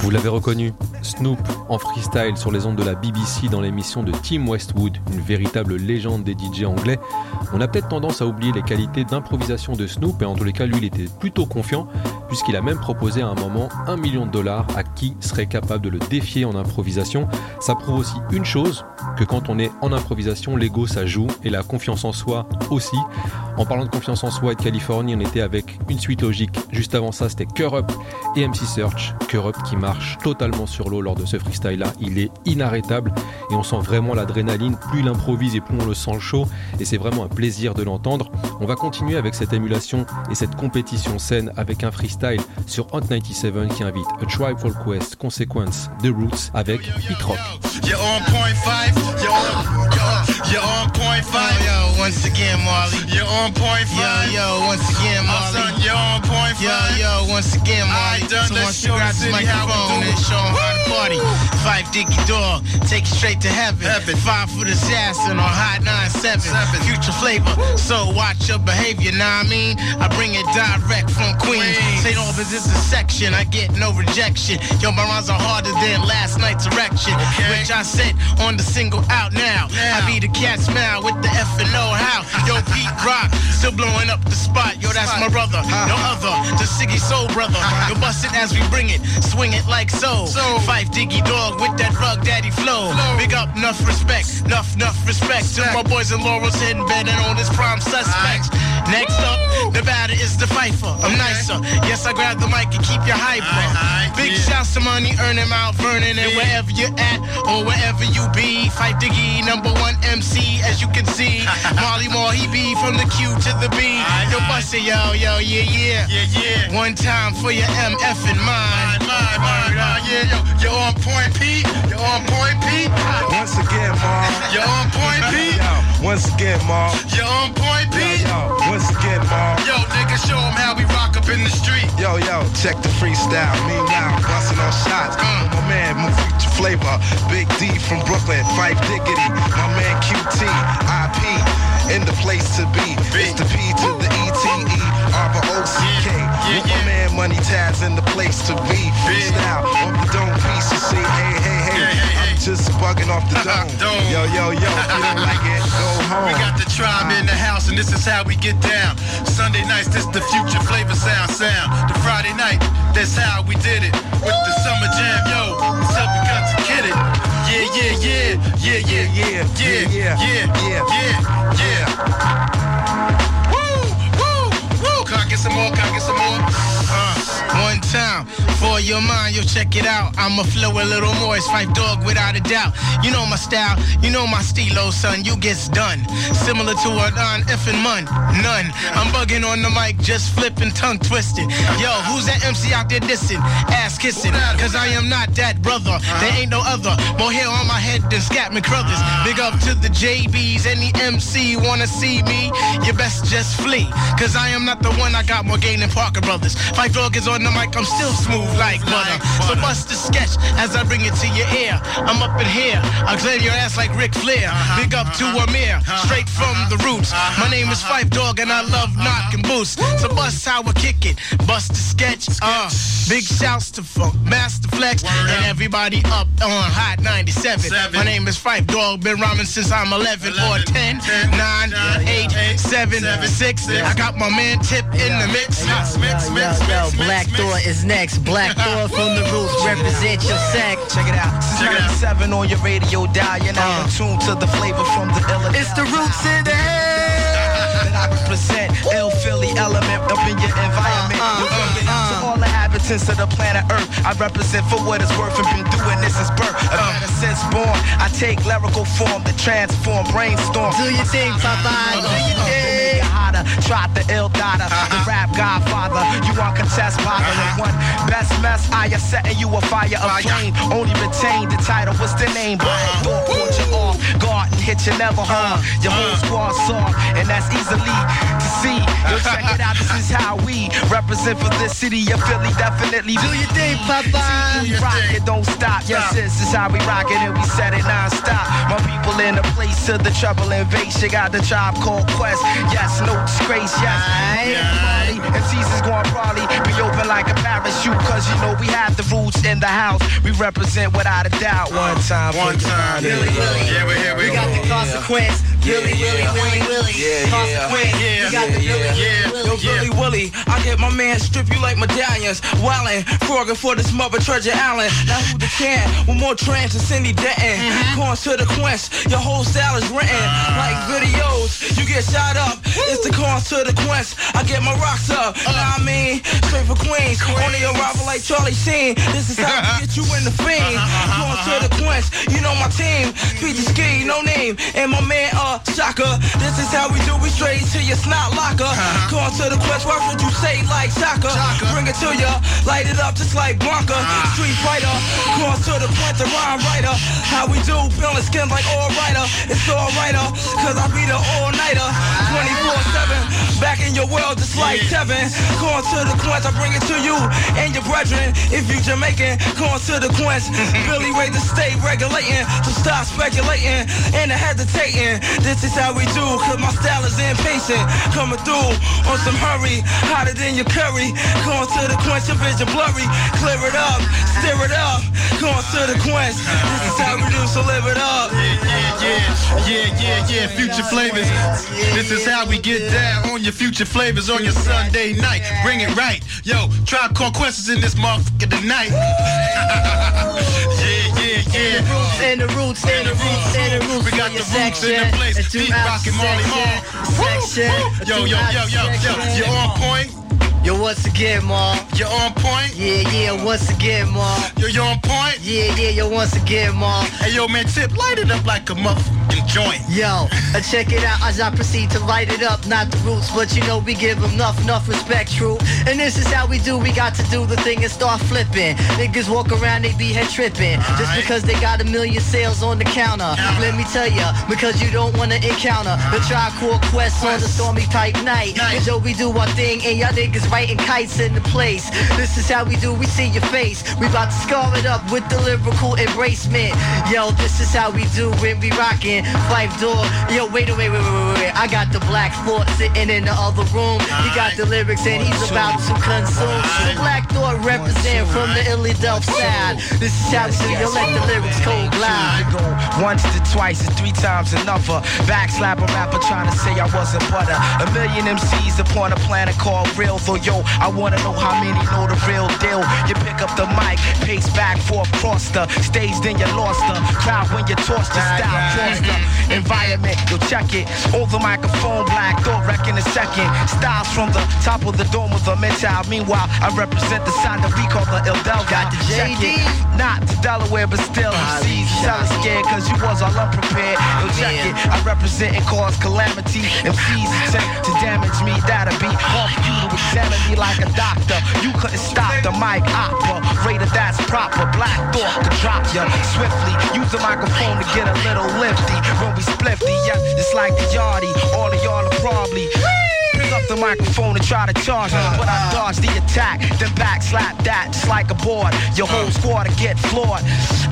Vous l'avez reconnu, Snoop en freestyle sur les ondes de la BBC dans l'émission de Tim Westwood, une véritable légende des DJ anglais. On a peut-être tendance à oublier les qualités d'improvisation de Snoop et en tous les cas lui il était plutôt confiant puisqu'il a même proposé à un moment un million de dollars à qui serait capable de le défier en improvisation. Ça prouve aussi une chose, que quand on est en improvisation, l'ego ça joue et la confiance en soi aussi. En parlant de confiance en soi et de Californie, on était avec une suite logique. Juste avant ça, c'était Cure Up et MC Search. Cure Up qui marche totalement sur l'eau lors de ce freestyle là. Il est inarrêtable et on sent vraiment l'adrénaline. Plus il improvise et plus on le sent chaud. Et c'est vraiment un plaisir de l'entendre. On va continuer avec cette émulation et cette compétition saine avec un freestyle sur Hot 97 qui invite A Tribe Called Quest, Consequence, The Roots avec Hit Rock. You're on point five. You're on, you're, you're on point five. Yo, yo, once again, Marley. You're on point five. Yo, yo, once again, Marley. son, you're on point five. Yo, yo, once again, Marley. I done so let's show the city how we do show 'em how to party. Phife Dicky Dog, take you straight to heaven. heaven. Five foot assassin on Hot 97. Seven. Future flavor, so watch your behavior, nah I mean? I bring it direct from Queens. St. Albans is a section, I get no rejection. Yo, my rhymes are harder than last night's erection. Which I said on the single out now. I be the cat smile with the F and know how. Yo, Pete Rock, still blowing up the spot. Yo, that's my brother, no other. The Siggy Soul brother. Yo, bust it as we bring it, swing it like so. Phife Diggy Dog with that rug daddy flow. Big up, enough respect, enough, enough respect to my boys in Laurel's hidden bed and all his prime suspects. Next batter is the fifer. I'm nicer. Yes, I grab the mic and keep you hyper. Big shouts to money earning Mount Vernon and wherever you're at or wherever you be. Phife Diggy, number one MC, as you can see. Molly Moore, he be from the Q to the B. Yo, bust it, yo, yo, yeah, yeah. Yeah, yeah. One time for your MF and mine. Mine, mine, mine, yeah, yo. You're on point, Pete. You're on point, Pete. Once again, Mom. You're on point, Pete. Once again, Mom. You're on point, Pete. Once again. Yo, nigga, show 'em how we rock up in the street. Yo, yo, check the freestyle. Meanwhile, busting on shots. Uh. My man, my future flavor. Big D from Brooklyn. Phife Diggity. My man QT. IP. In the place to be. It's the P to the E T E. O-C-K. With my man Money Tabs in the place to be. Freestyle. Off the dome piece. You say, hey, hey, hey. I'm just bugging off the dome. Yo, yo, yo. If you don't like it, go home. We got the tribe in the house, and this is how we get down. Sunday nights, this the future flavor sound sound. The Friday night, that's how we did it. With the summer jam, yo, it's up we got to get it. Yeah, yeah, yeah, yeah, yeah, yeah, yeah, yeah, yeah, yeah, yeah. Woo, get some more? I get some more? One time for your mind, yo, check it out. I'ma flow a little more. It's Phife dog without a doubt. You know my style, you know my stilo, son. You gets done. Similar to a non effing mun. None. I'm bugging on the mic, just flipping, tongue twisted. Yo, who's that MC out there dissing? Ass kissing. Cause I am not that brother. There ain't no other. More hair on my head than Scatman Crothers. Big up to the JBs. Any MC wanna see me? You best just flee. Cause I am not the one I got more game than Parker Brothers. Phife dog is on the mic, I'm still smooth like butter. So bust the sketch as I bring it to your ear. I'm up in here, I'll clear your ass like Ric Flair. Uh-huh, big up to uh-huh. Amir, uh-huh, straight from the roots. My name is Phife Dog and I love knocking boots. So bust how I kick it, bust the sketch. Uh, big shouts to Funk Master Flex and everybody up on Hot 97. My name is Phife Dog, been rhyming since I'm 11 or 10, 9, 8, 7, 6. I got my man Tip in the mix. Mix, mix, mix, Yo, Black Thought is next. Black Thought from the roots. Represent your sack. Check it out. Check it out. 97 on your radio dial. You're now uh. in tune to the flavor from the Illinois. It's the roots in the That I represent. Ill Philly element up in your environment. Uh, uh, You're bringing out to all the inhabitants of the planet Earth. I represent for what it's worth and been doing this since birth. Ever since born, I take lyrical form to transform, brainstorm. Do you think, Papa? Do you think? Hotter, tried the ill daughter, uh-huh. the rap godfather. You want contest bottling uh-huh. one best mess. I am setting you a fire of flame. Only retain the title. What's the name? Uh-huh. Black Thought put you off guard and hit you never hard. Your whole uh. squad soft, and that's easily to see. Yo, check it out. This is how we represent for this city of Philly. Definitely do your thing, Papa. Rock it, don't stop. Yes, this is how we rock it, and we set it non-stop. My people in the place to the trouble invasion. Got the job called Quest. Yes, no disgrace. Yes. MCs is going probably open like a parachute. Cause you know we have the roots in the house. We represent without a doubt. One time. One time. Yeah, we're here. We, got the consequence. Willy, Willy, Willy, Willy. Yeah, yeah. Consequence. Yeah, We got the yeah, Willy, yeah. Yo. Billy Willie, I get my man strip you like medallions. Wildin', frogging for this mother treasure island. Now who the can with more trans than Cindy Denton? Mm-hmm. Corns to the quench, your whole style is written ah. like videos. You get shot up, it's the corns to the quench. I get my rocks up, now I mean, straight for Queens. On the arrival like Charlie Sheen. This is how we get you in the fiend. Uh-huh, uh-huh, Corns to the uh-huh. quench, you know my team. The ski, no name. And my man, uh, Shaka. This is how we do, we straight to your snot locker. Corn to the quench, watch what you say like Shaka. Bring it to ya, light it up just like Blanca. Street fighter, corn to the point, the rhyme writer. How we do, peeling skin like all writer. It's all writer, uh, cause I be the all-nighter. 24-7, back in your world just like Tevin. Corn to the quench, I bring it to you and your brethren. If you Jamaican, corn to the quench. Billy Ray the state regulating, so stop speculating and hesitating. This is how we do, cause my style is impatient. Coming through on some hurry, hotter than your curry. Corn to the quench, your vision blurry. Clear it up, stir it up. Corn to the quench. This is how we do, so live it up. Yeah, yeah, yeah, yeah, yeah. Future flavors. This is how we get down on your future flavors on your Sunday night. Bring it right. Yo, try call questions in this motherfucker tonight. yeah, yeah, yeah. And the roots, and the roots, and the roots. We got the roots in the place. Throughout rockin' Marley Marl. Yo, yo, yo, yo, yo. You on point? Yo, once again, Ma. You on point? Yeah, yeah, once again, Ma. Yo, you on point? Yeah, yeah, yo, once again, Ma. Hey, yo, man, tip, light it up like a motherfucking joint. Yo, uh, check it out as I proceed to light it up. Not the roots, but you know we give them enough, enough respect, true. And this is how we do. We got to do the thing and start flipping. Niggas walk around, they be head tripping. Just Alright. because they got a million sales on the counter. Let me tell ya, because you don't wanna encounter the tri-core quest on the stormy type night. Night. Yo, we do our thing and y'all niggas writing kites in the place. This is how we do. We see your face. We about to scar it up with the lyrical embracement. Yo, this is how we do when we rockin'. Five door. Yo, wait, wait, wait, wait, wait, wait. I got the Black Thought sitting in the other room. He got the lyrics and he's about to consume. Black Thought represent from the Illadelph side. This is how we do. Yo, let the lyrics cold glide. once to twice and three times another. Backslap a rapper trying to say I wasn't butter. A million MCs upon a planet called real. Though yo, I wanna know how many know the real deal. You pick up the mic, pace back forth, cross the stage, then you lost the crowd when you tossed your style, cross the environment. Yo, check it. All the microphone black, door wreck in a second. Styles from the top of the dome of the mental. Meanwhile, I represent the sign that we call the Il Del. Got the JD. Not to Delaware, but still MCs selling scared cause you was all unprepared. Yo, check it. I represent and cause calamity. MCs attempt to damage me. That'll be for you to examine me like a doctor. You couldn't stop the mic opera. Rated that's proper. Black Thought to drop ya swiftly. Use the microphone to get a little lifty. When we spliffy, yeah, it's like the yardie. All of y'all are probably. Up the microphone and try to charge me, but I dodge the attack, then back slap that just like a board. Your whole uh. squad to get floored.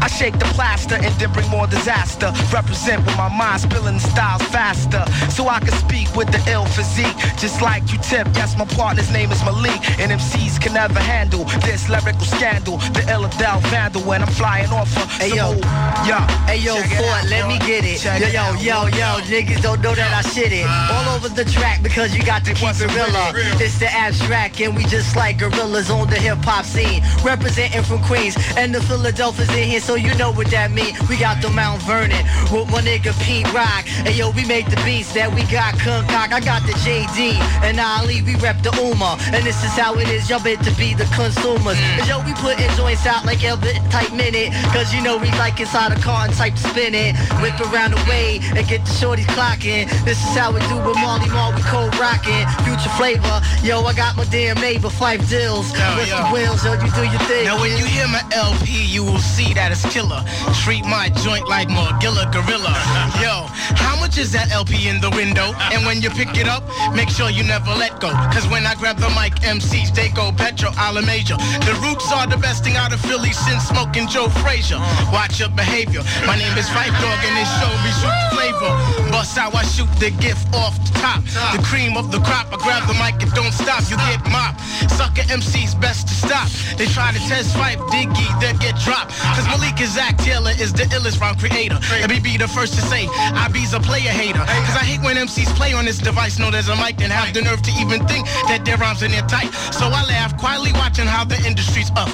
I shake the plaster and then bring more disaster. Represent with my mind spilling the styles faster, so I can speak with the ill physique, just like you tip. Yes, my partner's name is Malik, and MCs can never handle this lyrical scandal. The Illadel vandal when I'm flying off of Hey, yo. yeah. Hey yo, Check it Ford, out, let yo. me get it. Check Yo, yo, yo, yo, niggas don't know that I shit it. All over the track because you got to it wasn't realer. It's the abstract and we just like gorillas on the hip hop scene. Representing from Queens and the Philadelphia's in here, so you know what that mean. We got the Mount Vernon with my nigga Pete Rock. And yo, we make the beats that we got concoct. I got the JD and Ali, we rep the Ummah. And this is how it is, y'all bet to be the consumers. Mm. And yo, we putting joints out like every type minute. Cause you know we like inside a car and type spin it. Whip around the way and get the shorties clocking. This is how we do with Marley Marl, we cold rocking. Rockin'. Future flavor, yo, I got my damn neighbor, Five Dills. With the wheels, yo, you do your thing. Now when you hear my LP, you will see that it's killer. Treat my joint like Magilla Gorilla. Yo, how much is that LP in the window? And when you pick it up, make sure you never let go. Cause when I grab the mic, MCs, they go Petro, Ala Major. The roots are the best thing out of Philly since smoking Joe Frazier. Watch your behavior. My name is Phife Dawg and this show be shoot the flavor. Bust how I shoot the gift off the top. The cream of the crop, I grab the mic and don't stop. You get mopped. Sucker MCs best to stop. They try to test Phife Diggy, they get dropped. Cause Malik Izaak Taylor is the illest rhyme creator. Let me be the first to say, I be's a player hater. Cause I hate when MCs play on this device, know there's a mic, and have the nerve to even think that their rhymes in their tight. So I laugh quietly watching how the industry's up.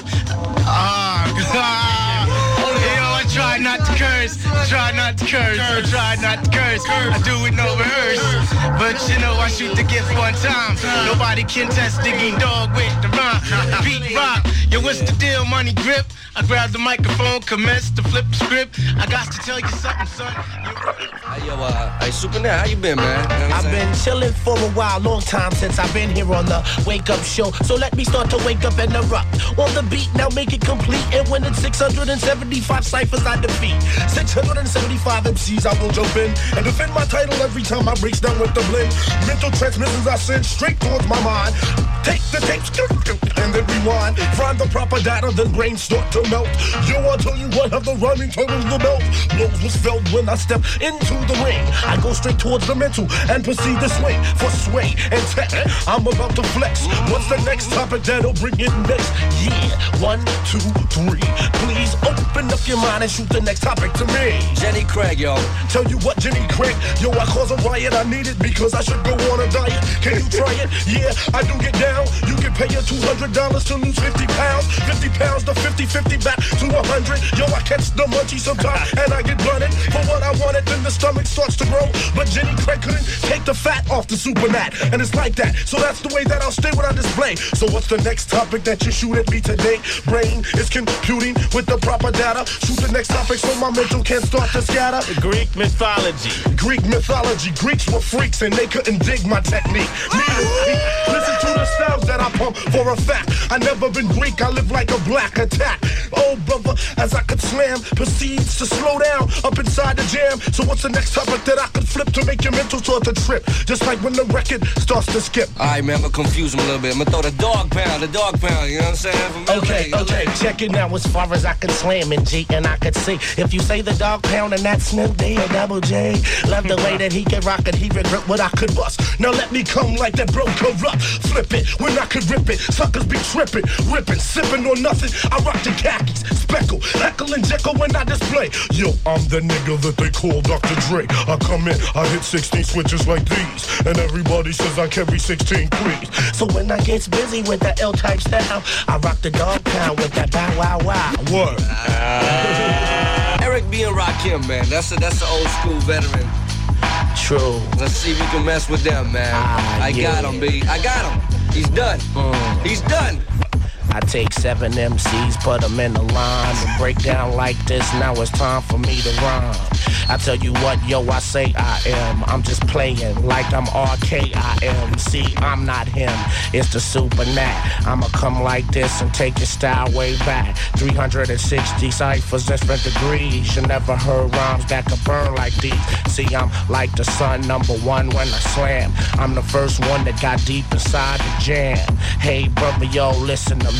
Ah, I try not to curse, try not to curse, try not to curse. I do it no rehearse, but you know I shoot the gift one time. Nobody can test digging dog with the rhyme. Pete Rock, yo, what's the deal, money grip? I grab the microphone, commence to flip the script. I got to tell you something, son. Hey, yo, uh, hey, Supernat, how you been, man? You know I'm I've saying? been chilling for a while, long time since I've been here on the Wake Up Show. So let me start to wake up and erupt on the beat. Now make it complete. And when it's 675 ciphers, I defeat 675 MCs. I will jump in and defend my title every time I breaks down with the blend. Mental transmissions I send straight towards my mind. Take the tapes and then rewind. Find the proper data, then brains start to melt. Yo, I'll tell you what, have the rhyming totals the belt. Blows was felt when I step into the ring. I go straight towards the mental and proceed to swing for Sway and Tech. I'm about to flex. What's the next topic that'll bring it next? Yeah, one, two, three. Please open up your mind and shoot the next topic to me. Jenny Craig, yo. Tell you what, Jenny Craig, yo, I cause a riot. I need it because I should go on a diet. Can you try it? Yeah, I do get down. You can pay your $200 to lose 50 pounds. 50 pounds to 50, 50 back to 100. Yo, I catch the munchies sometimes and I get blunted for what I wanted. Then the stomach starts to grow. But Jenny Craig couldn't take the fat off the super nat. And it's like that. So that's the way that I'll stay when I display. So what's the next topic that you shoot at me today? Brain is computing with the proper data. Shoot the next topic so my mental can't start to scatter. Greek mythology. Greek mythology. Greeks were freaks and they couldn't dig my technique. Neither Listen to the styles that I pump for a fact. I never been Greek, I live like a black attack. Oh, brother, as I could slam, proceeds to slow down up inside the jam. So what's the next topic that I could flip to make your mental start to trip? Just like when the record starts to skip. Alright, man, I'm gonna confuse him a little bit. I'm gonna throw the dog pound, the dog pound, you know what I'm saying? From LA, Okay, LA. okay, check it now as far as I can slam in G and I could see. If you say the dog pound and that's Snoop D or Double J, love the way that he can rock it, he regret what I could bust. Now let me come like that bro Kurupt, flip it when I could rip it. Suckers be tripping, ripping, sipping on nothing. I rock the khakis, speckle, heckle and Jeckle when I display. Yo, I'm the nigga that they call Dr. Dre. I come in, I hit 16 switches like these, and everybody says I carry 16 queens. So when I gets busy with that L-type style, I rock the dog pound with that bow wow wow. Word. Ah. Eric B and Rakim, man. That's a that's an old school veteran. True. Let's see if we can mess with them, man. Ah, I got him, B. I got him. He's done. Uh. He's done. I take seven MCs, put them in a line and break down like this. Now it's time for me to rhyme. I tell you what, yo, I say I am. I'm just playing like I'm Rakim. See, I'm not him. It's the super nat. I'ma come like this and take your style way back. 360 ciphers, different degrees. You never heard rhymes that could burn like these. See, I'm like the sun, number one when I slam. I'm the first one that got deep inside the jam. Hey, brother, yo, listen to me.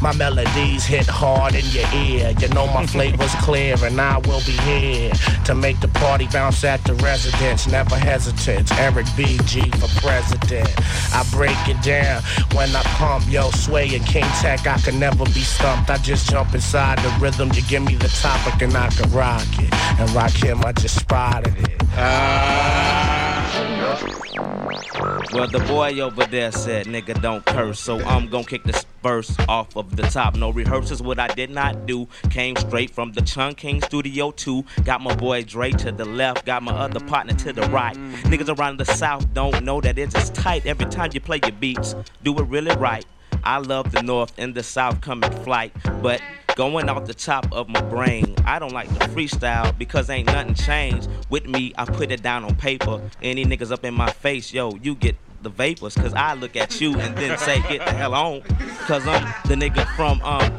My melodies hit hard in your ear. You know my flavor's clear, and I will be here to make the party bounce at the residence. Never hesitant. Eric BG for president. I break it down when I pump. Yo, Sway and King Tech, I can never be stumped. I just jump inside the rhythm. You give me the topic, and I can rock it. And rock him, I just spotted it. Ah. Well, the boy over there said, nigga, don't curse. So I'm gonna kick this verse off of the top. No rehearsals, what I did not do. Came straight from the Chung King Studio 2. Got my boy Dre to the left, got my other partner to the right. Niggas around the south don't know that it's as tight every time you play your beats. Do it really right. I love the north and the south coming flight, but going off the top of my brain. I don't like the freestyle because ain't nothing changed. With me, I put it down on paper. Any niggas up in my face, yo, you get the vapors. Cause I look at you and then say, get the hell on. Cause I'm the nigga from um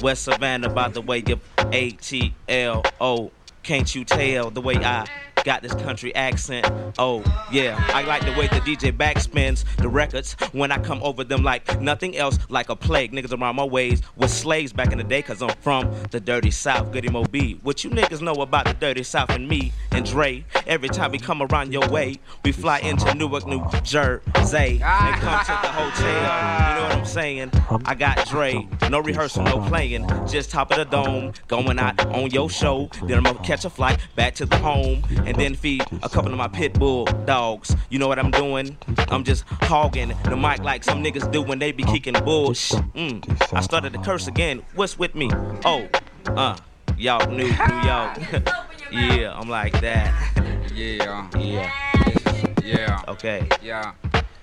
West Savannah by the way of A-T-L-O. Can't you tell the way I got this country accent? Oh, yeah. I like the way the DJ backspins the records when I come over them like nothing else, like a plague. Niggas around my ways was slaves back in the day, cause I'm from the dirty South, Goody Mo B. What you niggas know about the dirty South and me and Dre? Every time we come around your way, we fly into Newark, New Jersey. And come to the hotel. You know what I'm saying? I got Dre, no rehearsal, no playing, just top of the dome, going out on your show. Then I'm gonna catch a flight back to the home, and then feed a couple of my pit bull dogs. You know what I'm doing? I'm just hogging the mic like some niggas do when they be kicking bullshit. Mm. I started to curse again. What's with me? Oh, uh, y'all new New York. yeah, I'm like that. Yeah. Yeah. Yeah. Okay. Yeah.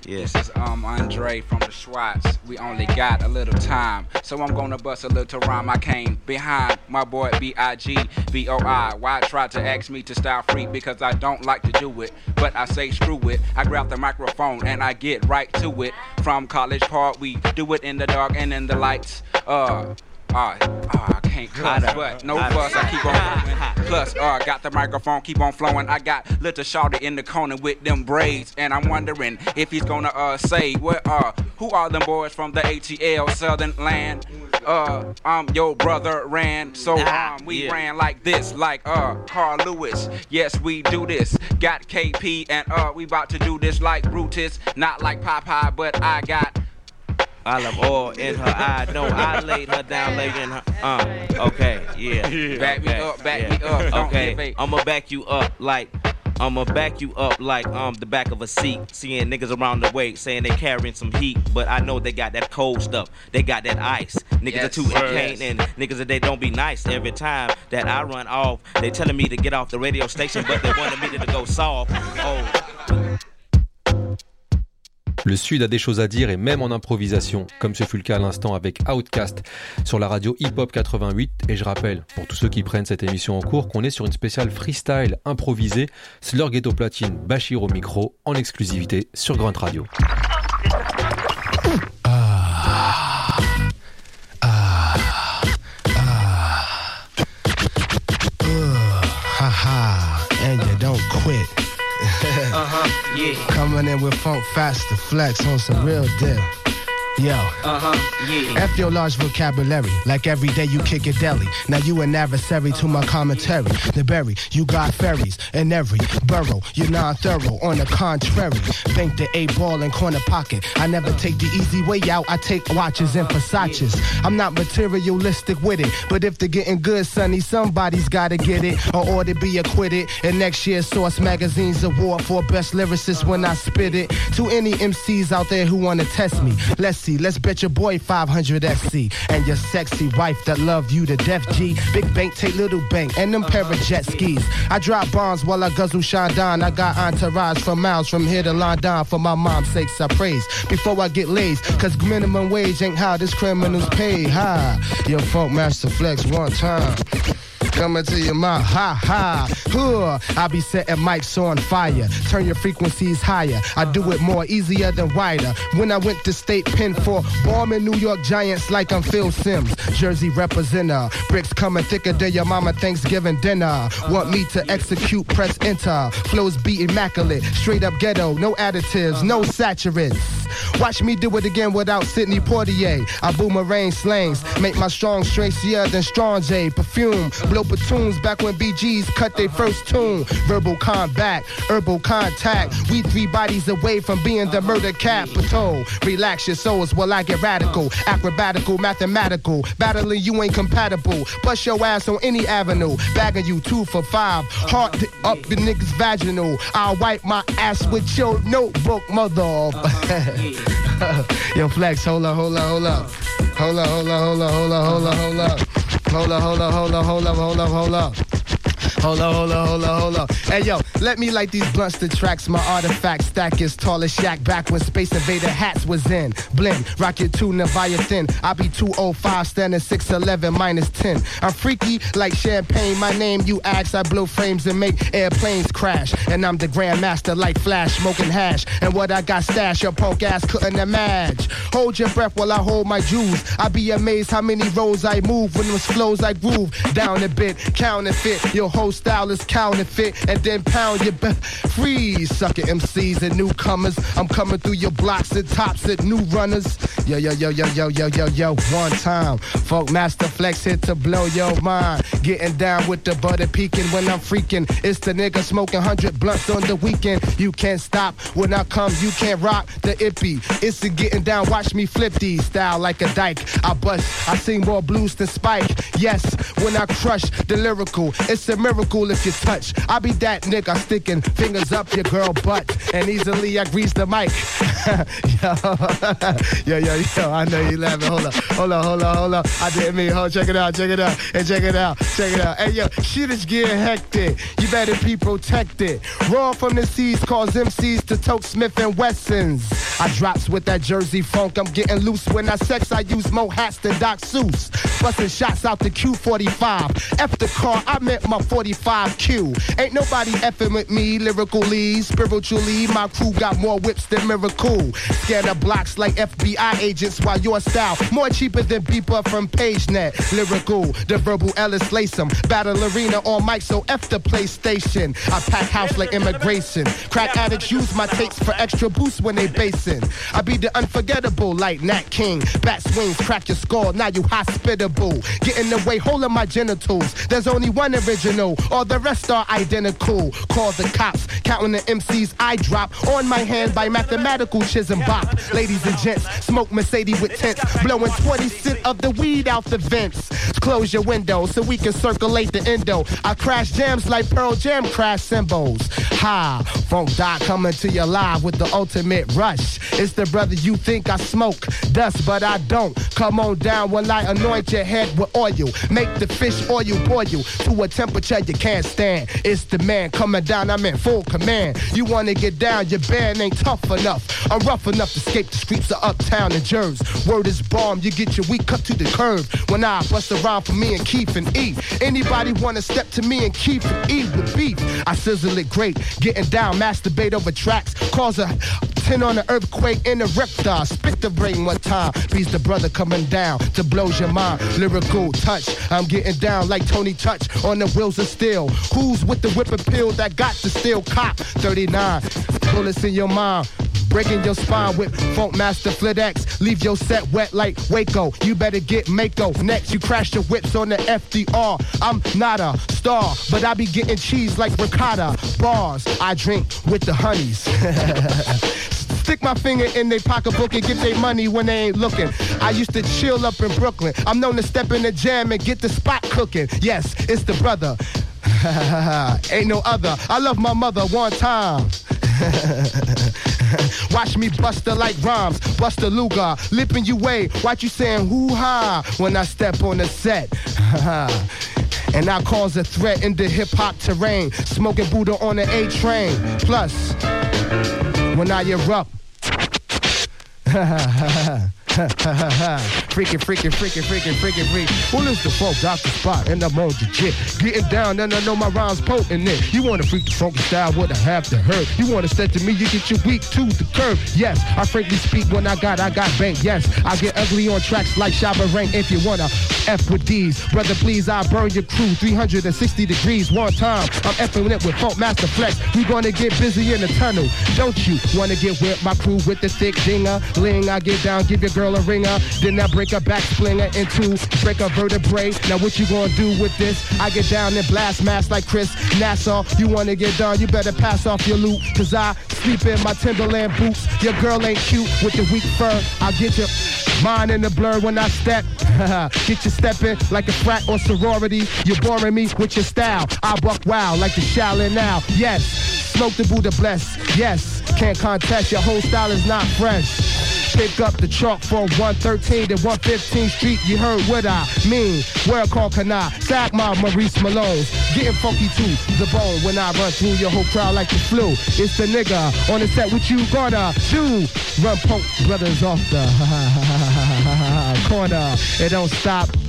Yeah. This is um Andre from the Schwartz. We only got a little time, so I'm gonna bust a little rhyme. I came behind my boy B.I.G. B.O.I. Why try to ask me to style free? Because I don't like to do it, but I say screw it. I grab the microphone and I get right to it. From College Park, we do it in the dark and in the lights. Uh. Uh, uh, I can't cuss, but no fuss, I keep on going. Plus, uh, got the microphone, keep on flowing. I got little shorty in the corner with them braids, and I'm wondering if he's gonna uh say, what uh, who are them boys from the ATL Southern Land? Uh, I'm your brother ran, so um, we yeah. ran like this, like uh, Carl Lewis. Yes, we do this. Got KP, and uh, we about to do this like Brutus, not like Popeye, but I got. I love oil in her eye. No, I laid her down, laid in her. Uh, okay, yeah. Back me up, back yeah. me up, don't Okay. I'ma back you up like. I'ma back you up like um the back of a seat, seeing niggas around the way saying they carrying some heat, but I know they got that cold stuff. They got that ice. Niggas Yes, are too incaned and niggas that they don't be nice. Every time that I run off, they telling me to get off the radio station, but they wanted me to go soft. Oh, Le Sud a des choses à dire et même en improvisation, comme ce fut le cas à l'instant avec Outcast sur la radio Hip Hop 88. Et je rappelle, pour tous ceux qui prennent cette émission en cours, qu'on est sur une spéciale freestyle improvisée, Slurg Ghetto Platine, Bachir au micro, en exclusivité sur Grunt Radio. And you don't quit. Yeah. Coming in with Funk Master Flex on some real deal. Yo. Uh-huh, yeah. F your large vocabulary, like every day you kick a deli. Now you an adversary to my commentary. The berry, you got fairies in every borough. You're non-thorough. On the contrary, bank the eight ball in corner pocket. I never take the easy way out. I take watches and Versace's. I'm not materialistic with it, but if they're getting good, sonny, somebody's gotta get it, or ought to be acquitted. And next year's Source Magazine's award for best lyricist when I spit it. To any MCs out there who wanna test me, let's see. Let's bet your boy 500 SC and your sexy wife that love you to death. G. Big bank take little bank and them pair of jet skis. I drop bombs while I guzzle Chandon. I got entourage for miles from here to London. For my mom's sakes, I praise before I get lazy. Cause minimum wage ain't how this criminals pay. Ha, your funk master flex one time. Coming to your mouth, ha ha. Huh. I be setting mics on fire. Turn your frequencies higher. I do it more easier than wider. When I went to state pen for bombing New York Giants like I'm Phil Simms. Jersey representer. Bricks coming thicker than your mama Thanksgiving dinner. Want me to execute, press enter. Flows be immaculate. Straight up ghetto. No additives, no saturates. Watch me do it again without Sidney Poitier. I boomerang slangs. Make my strong straightier than Strong J. Perfume. Blow platoons back when BGs cut their first tune. Verbal combat, herbal contact. We three bodies away from being the murder capital. Relax your souls while I get radical. Acrobatical, mathematical. Battling you ain't compatible. Bust your ass on any avenue. Bagging you two for five. Heart up the niggas vaginal. I'll wipe my ass with your notebook, mother. Yo, flex, hold up, hold up, hold up. Hold up, hold up, hold up, hold up, hold up, hold up. Hold up, hold up, hold up, hold up, hold up, hold up. Hold up, hold up, hold up, hold up. Hey yo, let me light these blunts to tracks. My artifact stack is tall as back when Space Invader hats was in. Blend, rocket two Leviathan. I be 205, standing 6'11 minus 10. I'm freaky like champagne. My name, you ask. I blow frames and make airplanes crash. And I'm the grandmaster like Flash, smoking hash. And what I got stashed, your punk ass couldn't imagine. Hold your breath while I hold my jewels. I be amazed how many rows I move when those flows I groove. Down a bit, counterfeit. Your whole style is counterfeit. And then pound your be- freeze. Sucker MCs and newcomers. I'm coming through your blocks and tops at new runners. Yo, yo, yo, yo, yo, yo, yo, yo. One time. Funk Master Flex hit to blow your mind. Getting down with the butter peeking when I'm freaking. It's the nigga smoking 100 blunts on the weekend. You can't stop when I come. You can't rock the ippy. It's the getting down. Watch me flip these style like a dyke. I bust. I sing more blues than Spike. Yes, when I crush the lyrical, it's a miracle if you touch. I be that nigga sticking fingers up your girl butt, and easily I grease the mic. yo, yo, yo, yo, I know you laughing. Hold up, hold on, hold on, hold on. I didn't mean, hold, check it out, check it out, and check it out, check it out. Hey, yo, shit is getting hectic. You better be protected. Raw from the seas cause MCs to tote Smith and Wessons. I drops with that Jersey funk. I'm getting loose when I sex. I use more hats than Doc Seuss. Busting shots out the Q45. F the car, I meant my 45Q. Ain't nobody effing with me lyrically, spiritually. My crew got more whips than Miracle. Scanner blocks like FBI agents while your style more cheaper than beeper from PageNet. Lyrical, the verbal Ellis Latham. Battle arena on mic, so F the PlayStation. I pack house like immigration. Crack addicts use my tapes for extra boost when they basing. I be the unforgettable like Nat King. Bat swings, crack your skull, now you hospitable. Get in the way, holding my genitals. There's only one original, all the rest are identical. Call the cops, counting the MCs I drop on my hand by mathematical chisanbop. Ladies and gents, smoke Mercedes with tents, blowing 20 cent of the weed out the vents. Close your window so we can circulate the endo. I crash jams like Pearl Jam crash cymbals. Ha, Funk Doc coming to you live with the ultimate rush. It's the brother you think I smoke dust, but I don't. Come on down while I anoint your head with oil. Make the fish oil boil you to a temperature you can't stand. It's the man coming down, I'm in full command. You wanna get down, your band ain't tough enough. I'm rough enough to escape the streets of uptown and Jersey. Word is bomb, you get your weak cut to the curve. When I bust around for me and Keith and E. Anybody wanna step to me and Keith and E with beef? I sizzle it great, getting down, masturbate over tracks, cause a 10 on an earthquake in a reptile. Spit the brain one time. He's the brother coming down to blows your mind. Lyrical touch. I'm getting down like Tony Touch on the wheels of steel. Who's with the whip pill that got the steel cop? 39. Bullets in your mind. Breaking your spine with Funk Master Flit. Leave your set wet like Waco. You better get Mako. Next, you crash your whips on the FDR. I'm not a star, but I be getting cheese like ricotta. Bars, I drink with the honeys. Stick my finger in their pocketbook and get their money when they ain't looking. I used to chill up in Brooklyn. I'm known to step in the jam and get the spot cooking. Yes, it's the brother. ain't no other. I love my mother one time. Watch me buster like rhymes, buster Lugar, lipping you way. Watch you saying hoo ha when I step on the set. and I cause a threat in the hip hop terrain. Smoking Buddha on the A train. Plus, when I erupt. freaking, freaking, freaking, freaking, freaking, freak. Who is the folk Dr. Spot and I'm on the jet. Getting down and I know my rhymes potent it. You wanna freak the funky style with a half the hurt. You wanna step to me, you get your weak to the curb. Yes, I frankly speak when I got, I got bank. Yes, I get ugly on tracks like Shabba Rank if you wanna F with these. Brother, please, I burn your crew 360 degrees one time. I'm effing it with Funk Master Flex. We gonna get busy in the tunnel. Don't you wanna get with my crew with the thick dinger? Ling, I get down, give your girl a ringer. Then I break a back splinger into break a vertebrae. Now what you gonna do with this? I get down and blast mass like Chris Nassau. You wanna get done, you better pass off your loot. Cause I sleep in my Timberland boots. Your girl ain't cute with the weak fur. I'll get your mind in the blur when I step. get you stepping like a frat or sorority. You're boring me with your style. I buck wild like the Shaolin now. Yes, smoke the Buddha bless. Yes, can't contest. Your whole style is not fresh. Pick up the chalk from 113 to 115 Street. You heard what I mean. Where call can I? Sack my Maurice Malone's. getting funky to the bone when I run through your whole crowd like the flu. It's the nigga on the set. What you gonna do? Run punk brothers off the corner. It don't stop.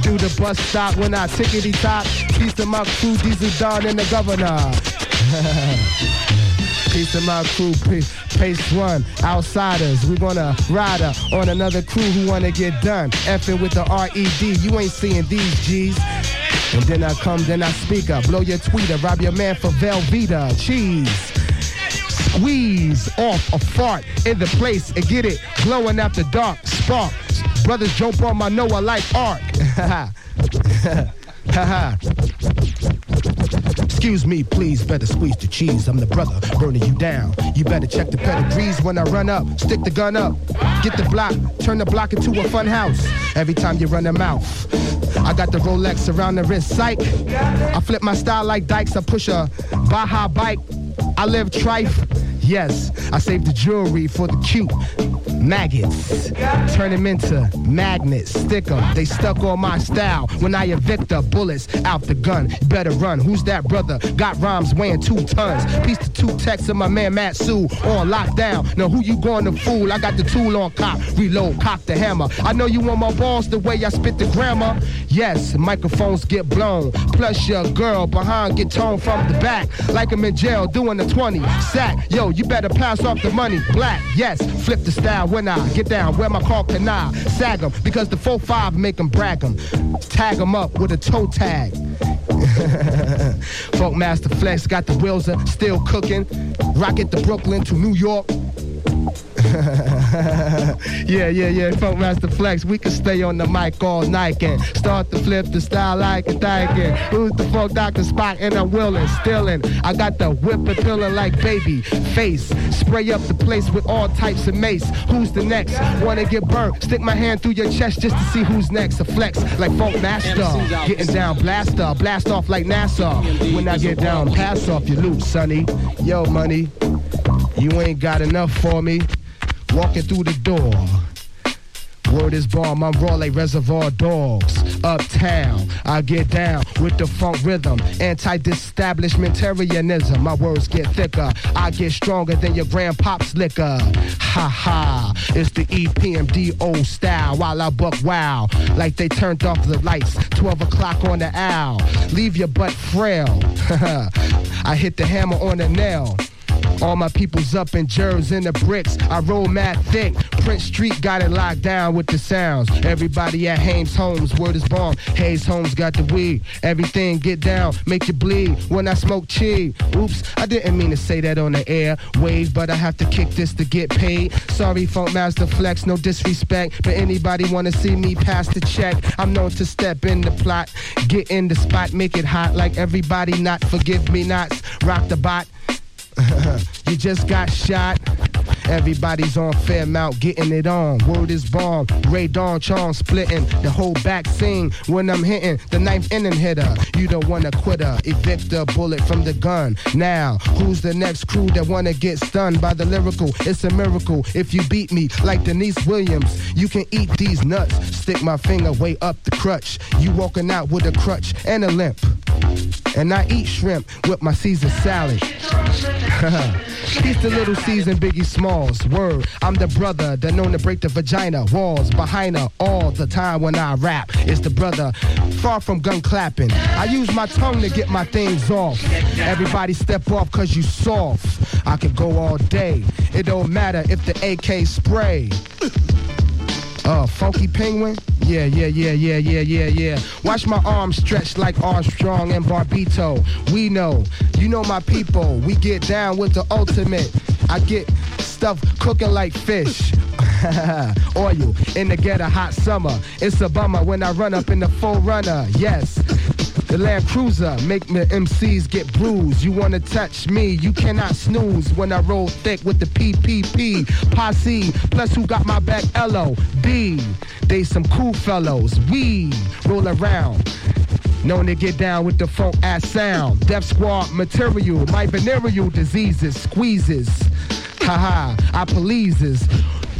Do the bus stop when I tickety top. Peace to my crew, Diesel Don and the governor. Peace to my crew, pace, one, outsiders. We gonna ride her on another crew who wanna get done. Effing with the R-E-D, you ain't seeing these G's. And then I come, then I speak up, blow your tweeter, rob your man for Velveeta, cheese. Squeeze off a fart in the place and get it glowing after dark. Spark. Brothers jump on my Noah like arc. Excuse me, please, better squeeze the cheese. I'm the brother burning you down. You better check the pedigrees when I run up. Stick the gun up, get the block, turn the block into a fun house. Every time you run a mouth. I got the Rolex around the wrist, psych. I flip my style like dykes. I push a Baja bike. I live trife. Yes, I save the jewelry for the cute maggots. Turn them into magnets. Stick them. They stuck on my style. When I evict the bullets out the gun, better run. Who's that brother? Got rhymes weighing two tons. Piece the two texts of my man Matsu on lockdown. Now who you going to fool? I got the tool on cop. Reload, cock the hammer. I know you want my balls the way I spit the grammar. Yes, microphones get blown. Plus your girl behind get toned from the back. Like I'm in jail doing the 20 sack. Yo, you better pass off the money. Black, yes, flip the style when I get down. where my car can I sag 'em because the 4-5 make them brag 'em. Tag 'em up with a toe tag. Funk Master Flex got the wheels up, still cooking. Rocket to Brooklyn to New York. yeah, yeah, yeah, Funk Master Flex. We can stay on the mic all night and start to flip the style like a dyking. Who's the fuck Dr. Spot and I'm willing, stealing. I got the whip appealing like baby face. Spray up the place with all types of mace. Who's the next? Wanna get burnt? Stick my hand through your chest just to see who's next. A flex like Funk Master. Getting down, blaster, blast off like NASA. When I get down, pass off your loot, sonny. Yo, money, you ain't got enough for me. Walking through the door. Word is bomb, I'm raw like reservoir dogs. Uptown, I get down with the funk rhythm. Anti-disestablishmentarianism, my words get thicker. I get stronger than your grandpop's liquor. Ha ha, it's the EPMDO style while I buck wow. Like they turned off the lights, 12 o'clock on the owl. Leave your butt frail. I hit the hammer on the nail. All my people's up in Jersey in the bricks. I roll mad thick. Prince Street got it locked down with the sounds. Everybody at Hayes Homes, word is bomb. Hayes Homes got the weed. Everything get down, make you bleed when I smoke cheese. Oops, I didn't mean to say that on the air. Wave, but I have to kick this to get paid. Sorry, Funk Master Flex, no disrespect. But anybody wanna see me pass the check? I'm known to step in the plot, get in the spot, make it hot like everybody not. Forgive me nots, rock the bot. you just got shot. Everybody's on Fairmount getting it on. Word is bomb. Rae Dawn Chong splitting the whole back scene when I'm hitting the ninth inning hitter. You don't wanna quit her. Evict the bullet from the gun. Now, who's the next crew that wanna get stunned by the lyrical? It's a miracle if you beat me like Deniece Williams. You can eat these nuts. Stick my finger way up the crutch. You walking out with a crutch and a limp. And I eat shrimp with my Caesar salad. He's the little Caesar Biggie Smalls. Word, I'm the brother that known to break the vagina walls behind her all the time when I rap. It's the brother far from gun clapping. I use my tongue to get my things off. Everybody step off cause you soft. I could go all day. It don't matter if the AK spray. Uh, funky penguin? Yeah, yeah, yeah, yeah, yeah, yeah, yeah. Watch my arms stretch like Armstrong and Bobbito. We know, you know my people. We get down with the ultimate. I get stuff cooking like fish. Oil in the get a hot summer. It's a bummer when I run up in the full runner. Yes. The Land Cruiser make my MCs get bruised. You wanna touch me, you cannot snooze when I roll thick with the PPP. Posse, plus who got my back? L.O.B. They some cool fellows. We roll around. Known to get down with the funk ass sound. Death squad material, my venereal diseases, squeezes. Haha, I pleases.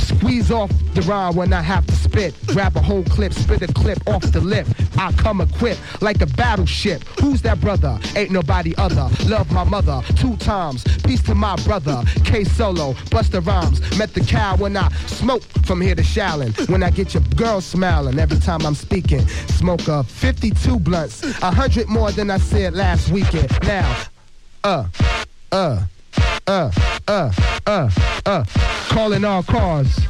Squeeze off the rhyme when I have to spit. Grab a whole clip, spit a clip off the lip. I come equipped like a battleship. Who's that brother? Ain't nobody other. Love my mother two times. Peace to my brother. K Solo, Busta Rhymes. Met the cow when I smoke from here to Shallon. When I get your girl smiling every time I'm speaking. Smoke a 52 blunts, a hundred more than I said last weekend. Now, uh, uh, uh, uh, uh, uh, calling all cars.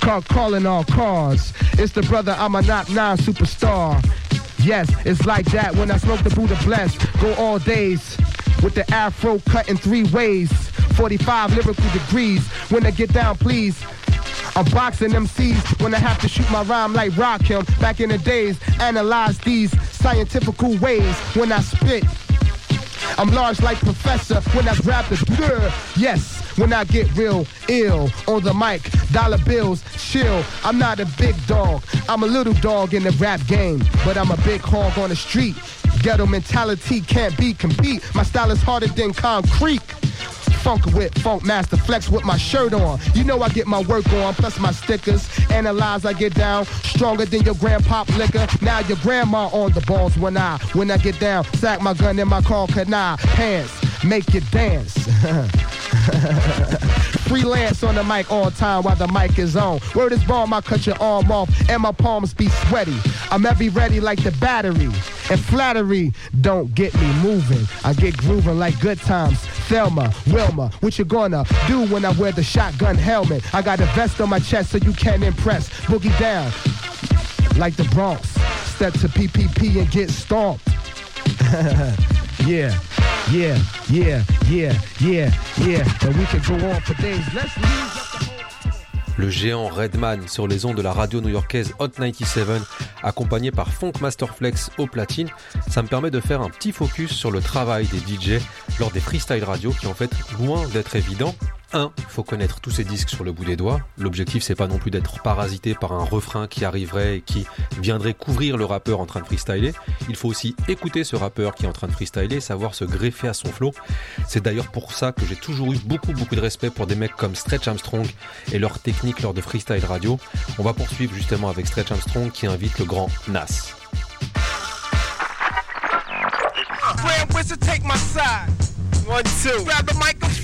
Call, calling all cars. It's the brother I'm a not nine superstar. Yes, it's like that when I smoke the Buddha blessed. Go all days with the afro cut in three ways. 45 lyrical degrees. When I get down, please. I'm boxing MCs when I have to shoot my rhyme like Rakim. Back in the days, analyze these scientifical ways when I spit. I'm large like Professor when I grab the blur. Yes, when I get real ill on the mic, dollar bills, chill. I'm not a big dog, I'm a little dog in the rap game, but I'm a big hog on the street. Ghetto mentality can't be compete. My style is harder than concrete. Funk with Funk Master Flex with my shirt on. You know I get my work on, plus my stickers. Analyze, I get down stronger than your grandpop liquor. Now your grandma on the balls when I when I get down. Sack my gun in my car, can I? pants, make you dance. Freelance on the mic all time while the mic is on. Word is bomb, I cut your arm off and my palms be sweaty. I'm every ready like the battery. And flattery don't get me moving. I get grooving like good times. Thelma, Wilma, what you gonna do when I wear the shotgun helmet? I got a vest on my chest so you can't impress. Boogie down like the Bronx. Step to PPP and get stomped. yeah, yeah, yeah, yeah, yeah, yeah. And we could go on for days. Let's leave. le géant Redman sur les ondes de la radio new-yorkaise Hot 97, accompagné par Funk Masterflex au platine, ça me permet de faire un petit focus sur le travail des DJ lors des freestyle radio qui en fait loin d'être évident 1. Faut connaître tous ces disques sur le bout des doigts. L'objectif, c'est pas non plus d'être parasité par un refrain qui arriverait et qui viendrait couvrir le rappeur en train de freestyler. Il faut aussi écouter ce rappeur qui est en train de freestyler, savoir se greffer à son flow. C'est d'ailleurs pour ça que j'ai toujours eu beaucoup, beaucoup de respect pour des mecs comme Stretch Armstrong et leur technique lors de freestyle radio. On va poursuivre justement avec Stretch Armstrong qui invite le grand Nas. One, two. Grab the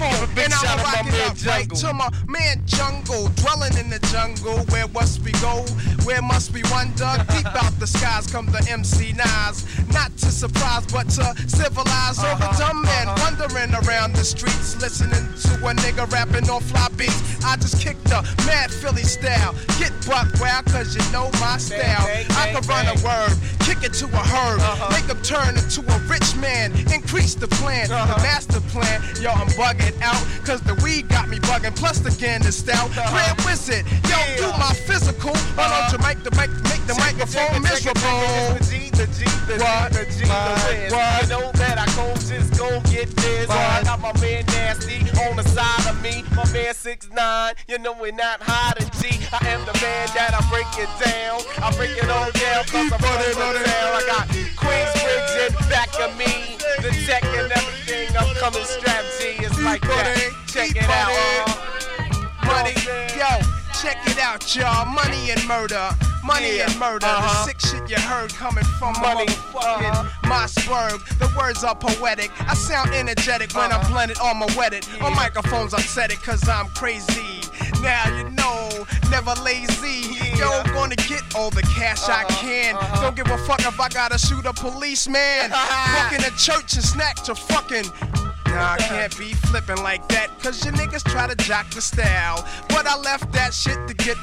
and I'ma rock it up right to my man Jungle, dwelling in the jungle. Where must we go? Where must we wander? Deep out the skies come the MC Nas. Not to surprise, but to civilize over dumb men wandering around the streets, listening to a nigga rapping on fly beats. I just kicked a mad Philly style. Get buck wild, cause you know my style. I can run a word, kick it to a herd, make him turn into a rich man, increase the plan, the master plan. Yo, I'm bugging out, cause the weed got me bugging, plus the gan is stout. Grand wizard, yo, do my physical. Why don't you make the, make, make the microphone miserable? The G, the G, the What? G, the G, the Wiz. What? You know that I go get this. I got my man Nasty on the side of me. My man 6 9 you know we're not hiding G. I am the man that I break it down. I break it all down cause I'm running the town. I got Queensbridge in back of me. The tech and everything. I'm coming strapped G. It's like that. Check it out. uh. Money, yo, check it out, y'all. Money and murder. Money Yeah. and murder. Uh-huh. The sick shit you heard coming from Money. motherfucking Uh-huh. my swerve. The words are poetic. I sound energetic when I'm blended on my wedded. On microphones, I said it cause I'm crazy. Now you know, never lazy. Yo, gonna get all the cash I can. Don't give a fuck if I gotta shoot a policeman. Walk in a church and snatch a fucking Nah, I can't be flipping like that, cause your niggas try to jock the style. But I left that shit to get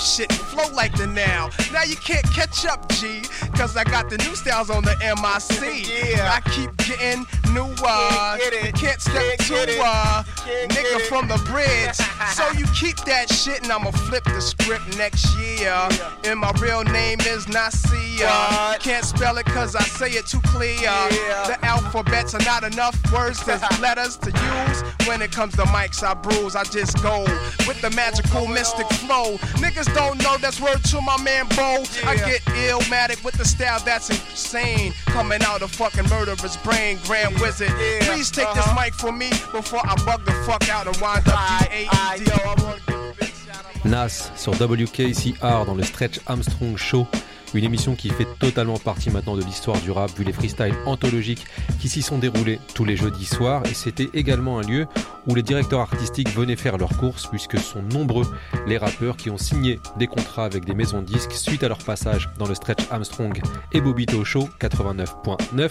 shit and flow like the now. Now you can't catch up, G, cause I got the new styles on the MIC. Yeah. I keep getting newer. Can't get it. Can't step Can't to it. uh, nigga from the bridge. so you keep that shit and I'ma flip the script next year. And my real name is Nasir. What? Can't spell it cause I say it too clear. Yeah. The alphabets are not enough words, there's letters to use. When it comes to mics, I bruise, I just go with the magical mystic flow. Niggas don't know that's word to my man Bo. I Yeah. get illmatic with the style that's insane. Coming out of fucking murderer's brain, Grand Wizard. Yeah. Please take Uh-huh. this mic from me before I bug the fuck out and wind up Aight, G-A-E-D. aight, yo, I wanna give a big shout out. Nas sur WKCR dans le Stretch Armstrong Show. Une émission qui fait totalement partie maintenant de l'histoire du rap, vu les freestyles anthologiques qui s'y sont déroulés tous les jeudis soirs. Et c'était également un lieu où les directeurs artistiques venaient faire leurs courses, puisque sont nombreux les rappeurs qui ont signé des contrats avec des maisons de disques suite à leur passage dans le Stretch Armstrong et Bobito Show 89.9.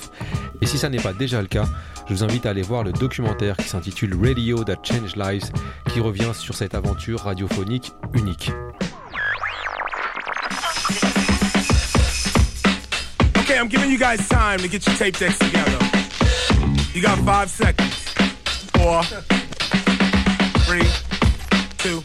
Et si ça n'est pas déjà le cas, je vous invite à aller voir le documentaire qui s'intitule Radio That Changed Lives, qui revient sur cette aventure radiophonique unique. Okay, I'm giving you guys time to get your tape decks together. You got five seconds. Four, three, two,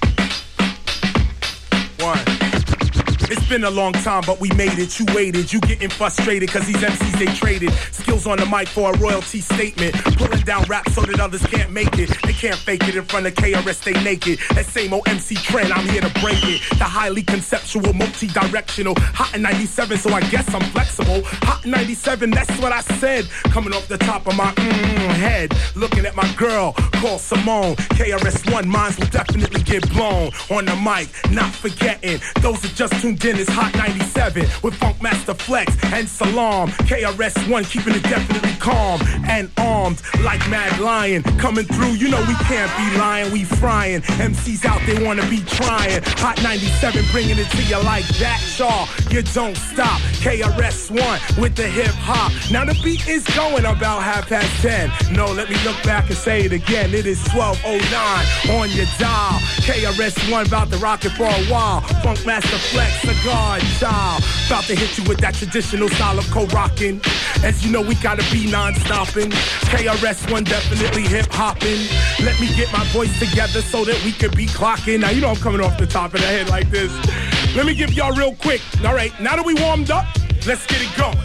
It's been a long time, but we made it. You waited, you getting frustrated, cause these MCs they traded. Skills on the mic for a royalty statement. Pulling down rap so that others can't make it. They can't fake it in front of KRS, they naked. That same old MC trend, I'm here to break it. The highly conceptual, multi directional. Hot in 97, so I guess I'm flexible. Hot in 97, that's what I said. Coming off the top of my mm, head. Looking at my girl, called Simone. KRS1, minds will definitely get blown. On the mic, not forgetting. Those are just tuned in, it's Hot 97 with Funk Master Flex and Salam. KRS1 keeping it definitely calm and armed like Mad Lion. Coming through, you know we can't be lying, we frying. MCs out, they wanna be trying. Hot 97 bringing it to you like that, y'all. You don't stop. KRS1 with the hip hop. Now the beat is going about half past 10. No, let me look back and say it again. It is 1209 on your dial. KRS1 about to rock it for a while. Funk Master Flex, cigar child. About to hit you with that traditional style of co-rocking. As you know, we gotta be non-stopping. KRS1 definitely hip hopping. Let me get my voice together so that we could be clocking. Now you know I'm coming off the top of the head like this. Let me give y'all real quick. All right, now that we warmed up, let's get it going.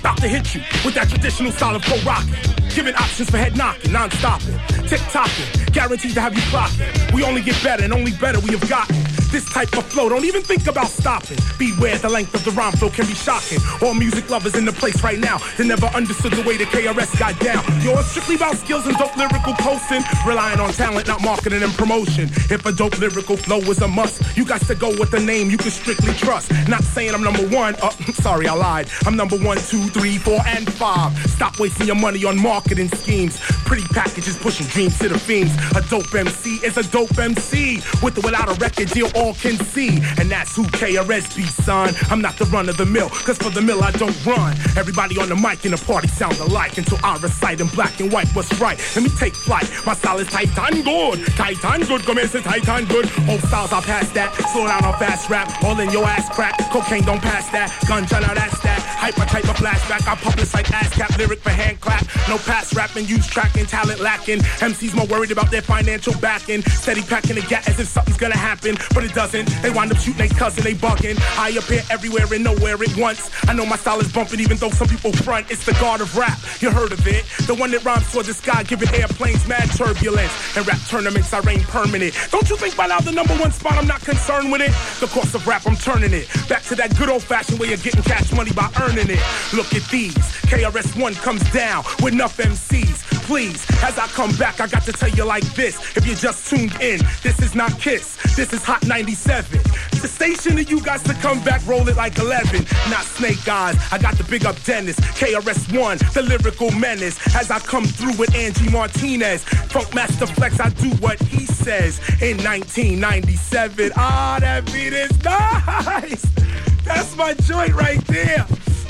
About to hit you with that traditional style of co-rocking. Giving options for head knocking, non-stopping, tick-tocking, guaranteed to have you clocking. We only get better and only better we have gotten. This type of flow, don't even think about stopping. Beware, the length of the rhyme flow can be shocking. All music lovers in the place right now, they never understood the way the KRS got down. Yo, it's strictly about skills and dope lyrical posting. Relying on talent, not marketing and promotion. If a dope lyrical flow is a must, you got to go with the name you can strictly trust. Not saying I'm number one, uh, sorry, I lied. I'm number one, two, three, four, and five. Stop wasting your money on marketing schemes. Pretty packages pushing dreams to the fiends. A dope MC is a dope MC. With or without a record deal, all can see. And that's who KRS be, son. I'm not the run of the mill, cause for the mill I don't run. Everybody on the mic in the party sounds alike until I recite in black and white what's right. Let me take flight. My style is Titan good. Titan good, say Titan good. Old styles, I pass that. Slow down on fast rap. All in your ass crack. Cocaine don't pass that. Gunja, now that's that. Hyper type of flashback. I publish like ass cap lyric for hand clap. No pass rapping, use tracking, talent lacking. MCs more worried about their financial backing. Steady packing the gap as if something's gonna happen, but it They wind up shooting their cousin, they bugging. I appear everywhere and nowhere at once. I know my style is bumping, even though some people front. It's the god of rap, you heard of it. The one that rhymes toward the sky, giving airplanes mad turbulence. And rap tournaments, I reign permanent. Don't you think by now the number one spot, I'm not concerned with it? The course of rap, I'm turning it. Back to that good old fashioned way of getting cash money by earning it. Look at these. KRS1 comes down with enough MCs. Please, as I come back, I got to tell you like this. If you just tuned in, this is not Kiss. This is Hot 97. The station that you guys to come back, roll it like 11. Not Snake Eyes. I got the big up Dennis. KRS1, the lyrical menace. As I come through with Angie Martinez. Funk Master Flex, I do what he says. In 1997. Ah, that beat is nice. That's my joint right there.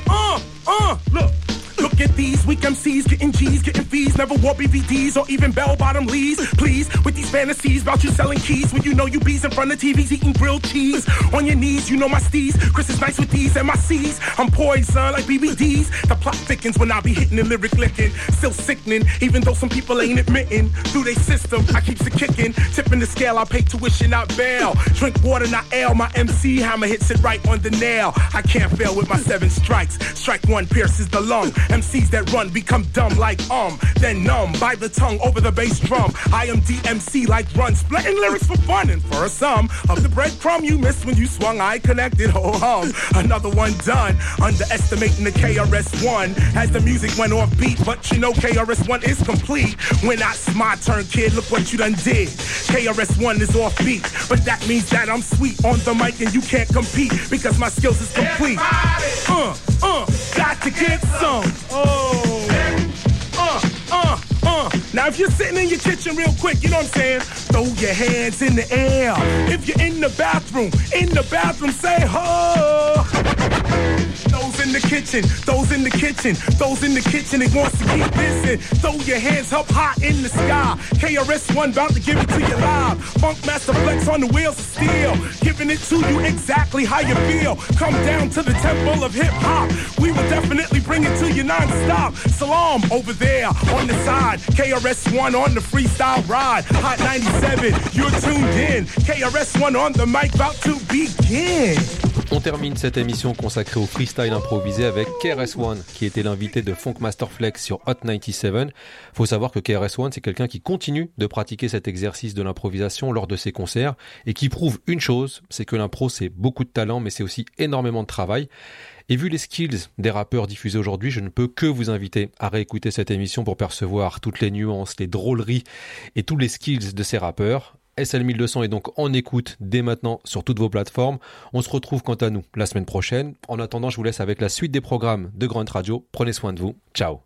Uh, uh, look. Look at these weak MCs getting G's, getting fees, never wore BVDs or even bell bottom leads. Please, with these fantasies about you selling keys when you know you bees in front of TVs eating grilled cheese. On your knees, you know my steez. Chris is nice with these and my C's. I'm poison like BBDs. The plot thickens when I be hitting the lyric licking. Still sickening, even though some people ain't admitting. Through they system, I keeps it kicking. Tipping the scale, I pay tuition, not bail. Drink water, not ale. My MC hammer hits it right on the nail. I can't fail with my seven strikes. Strike one pierces the lung. MCs that run become dumb like um, then numb by the tongue over the bass drum. I am DMC like run, splitting lyrics for fun and for a sum of the breadcrumb you missed when you swung. I connected, ho hum. Another one done, underestimating the KRS-One as the music went off beat, but you know KRS-One is complete. When it's my turn, kid, look what you done did. KRS-One is off beat, but that means that I'm sweet on the mic and you can't compete because my skills is complete. Uh, uh, got to get some. Oh. Uh, uh, uh. Now if you're sitting in your kitchen real quick, you know what I'm saying? Throw your hands in the air. If you're in the bathroom, in the bathroom, say ho. Those in the kitchen, those in the kitchen, those in the kitchen, it wants to keep missing. Throw your hands up high in the sky. KRS-One about to give it to you live. Funk Master Flex on the wheels of steel. Giving it to you exactly how you feel. Come down to the temple of hip hop. We will definitely bring it to you non-stop. Salam over there on the side. KRS-One on the freestyle ride. Hot 97, you're tuned in. KRS-One on the mic about to begin. On termine cette émission consacrée au freestyle improvisé avec KRS-One, qui était l'invité de Funk Master Flex sur Hot 97. Faut savoir que KRS-One, c'est quelqu'un qui continue de pratiquer cet exercice de l'improvisation lors de ses concerts et qui prouve une chose, c'est que l'impro, c'est beaucoup de talent, mais c'est aussi énormément de travail. Et vu les skills des rappeurs diffusés aujourd'hui, je ne peux que vous inviter à réécouter cette émission pour percevoir toutes les nuances, les drôleries et tous les skills de ces rappeurs. SL1200 est donc en écoute dès maintenant sur toutes vos plateformes. On se retrouve quant à nous la semaine prochaine. En attendant, je vous laisse avec la suite des programmes de Grunt Radio. Prenez soin de vous. Ciao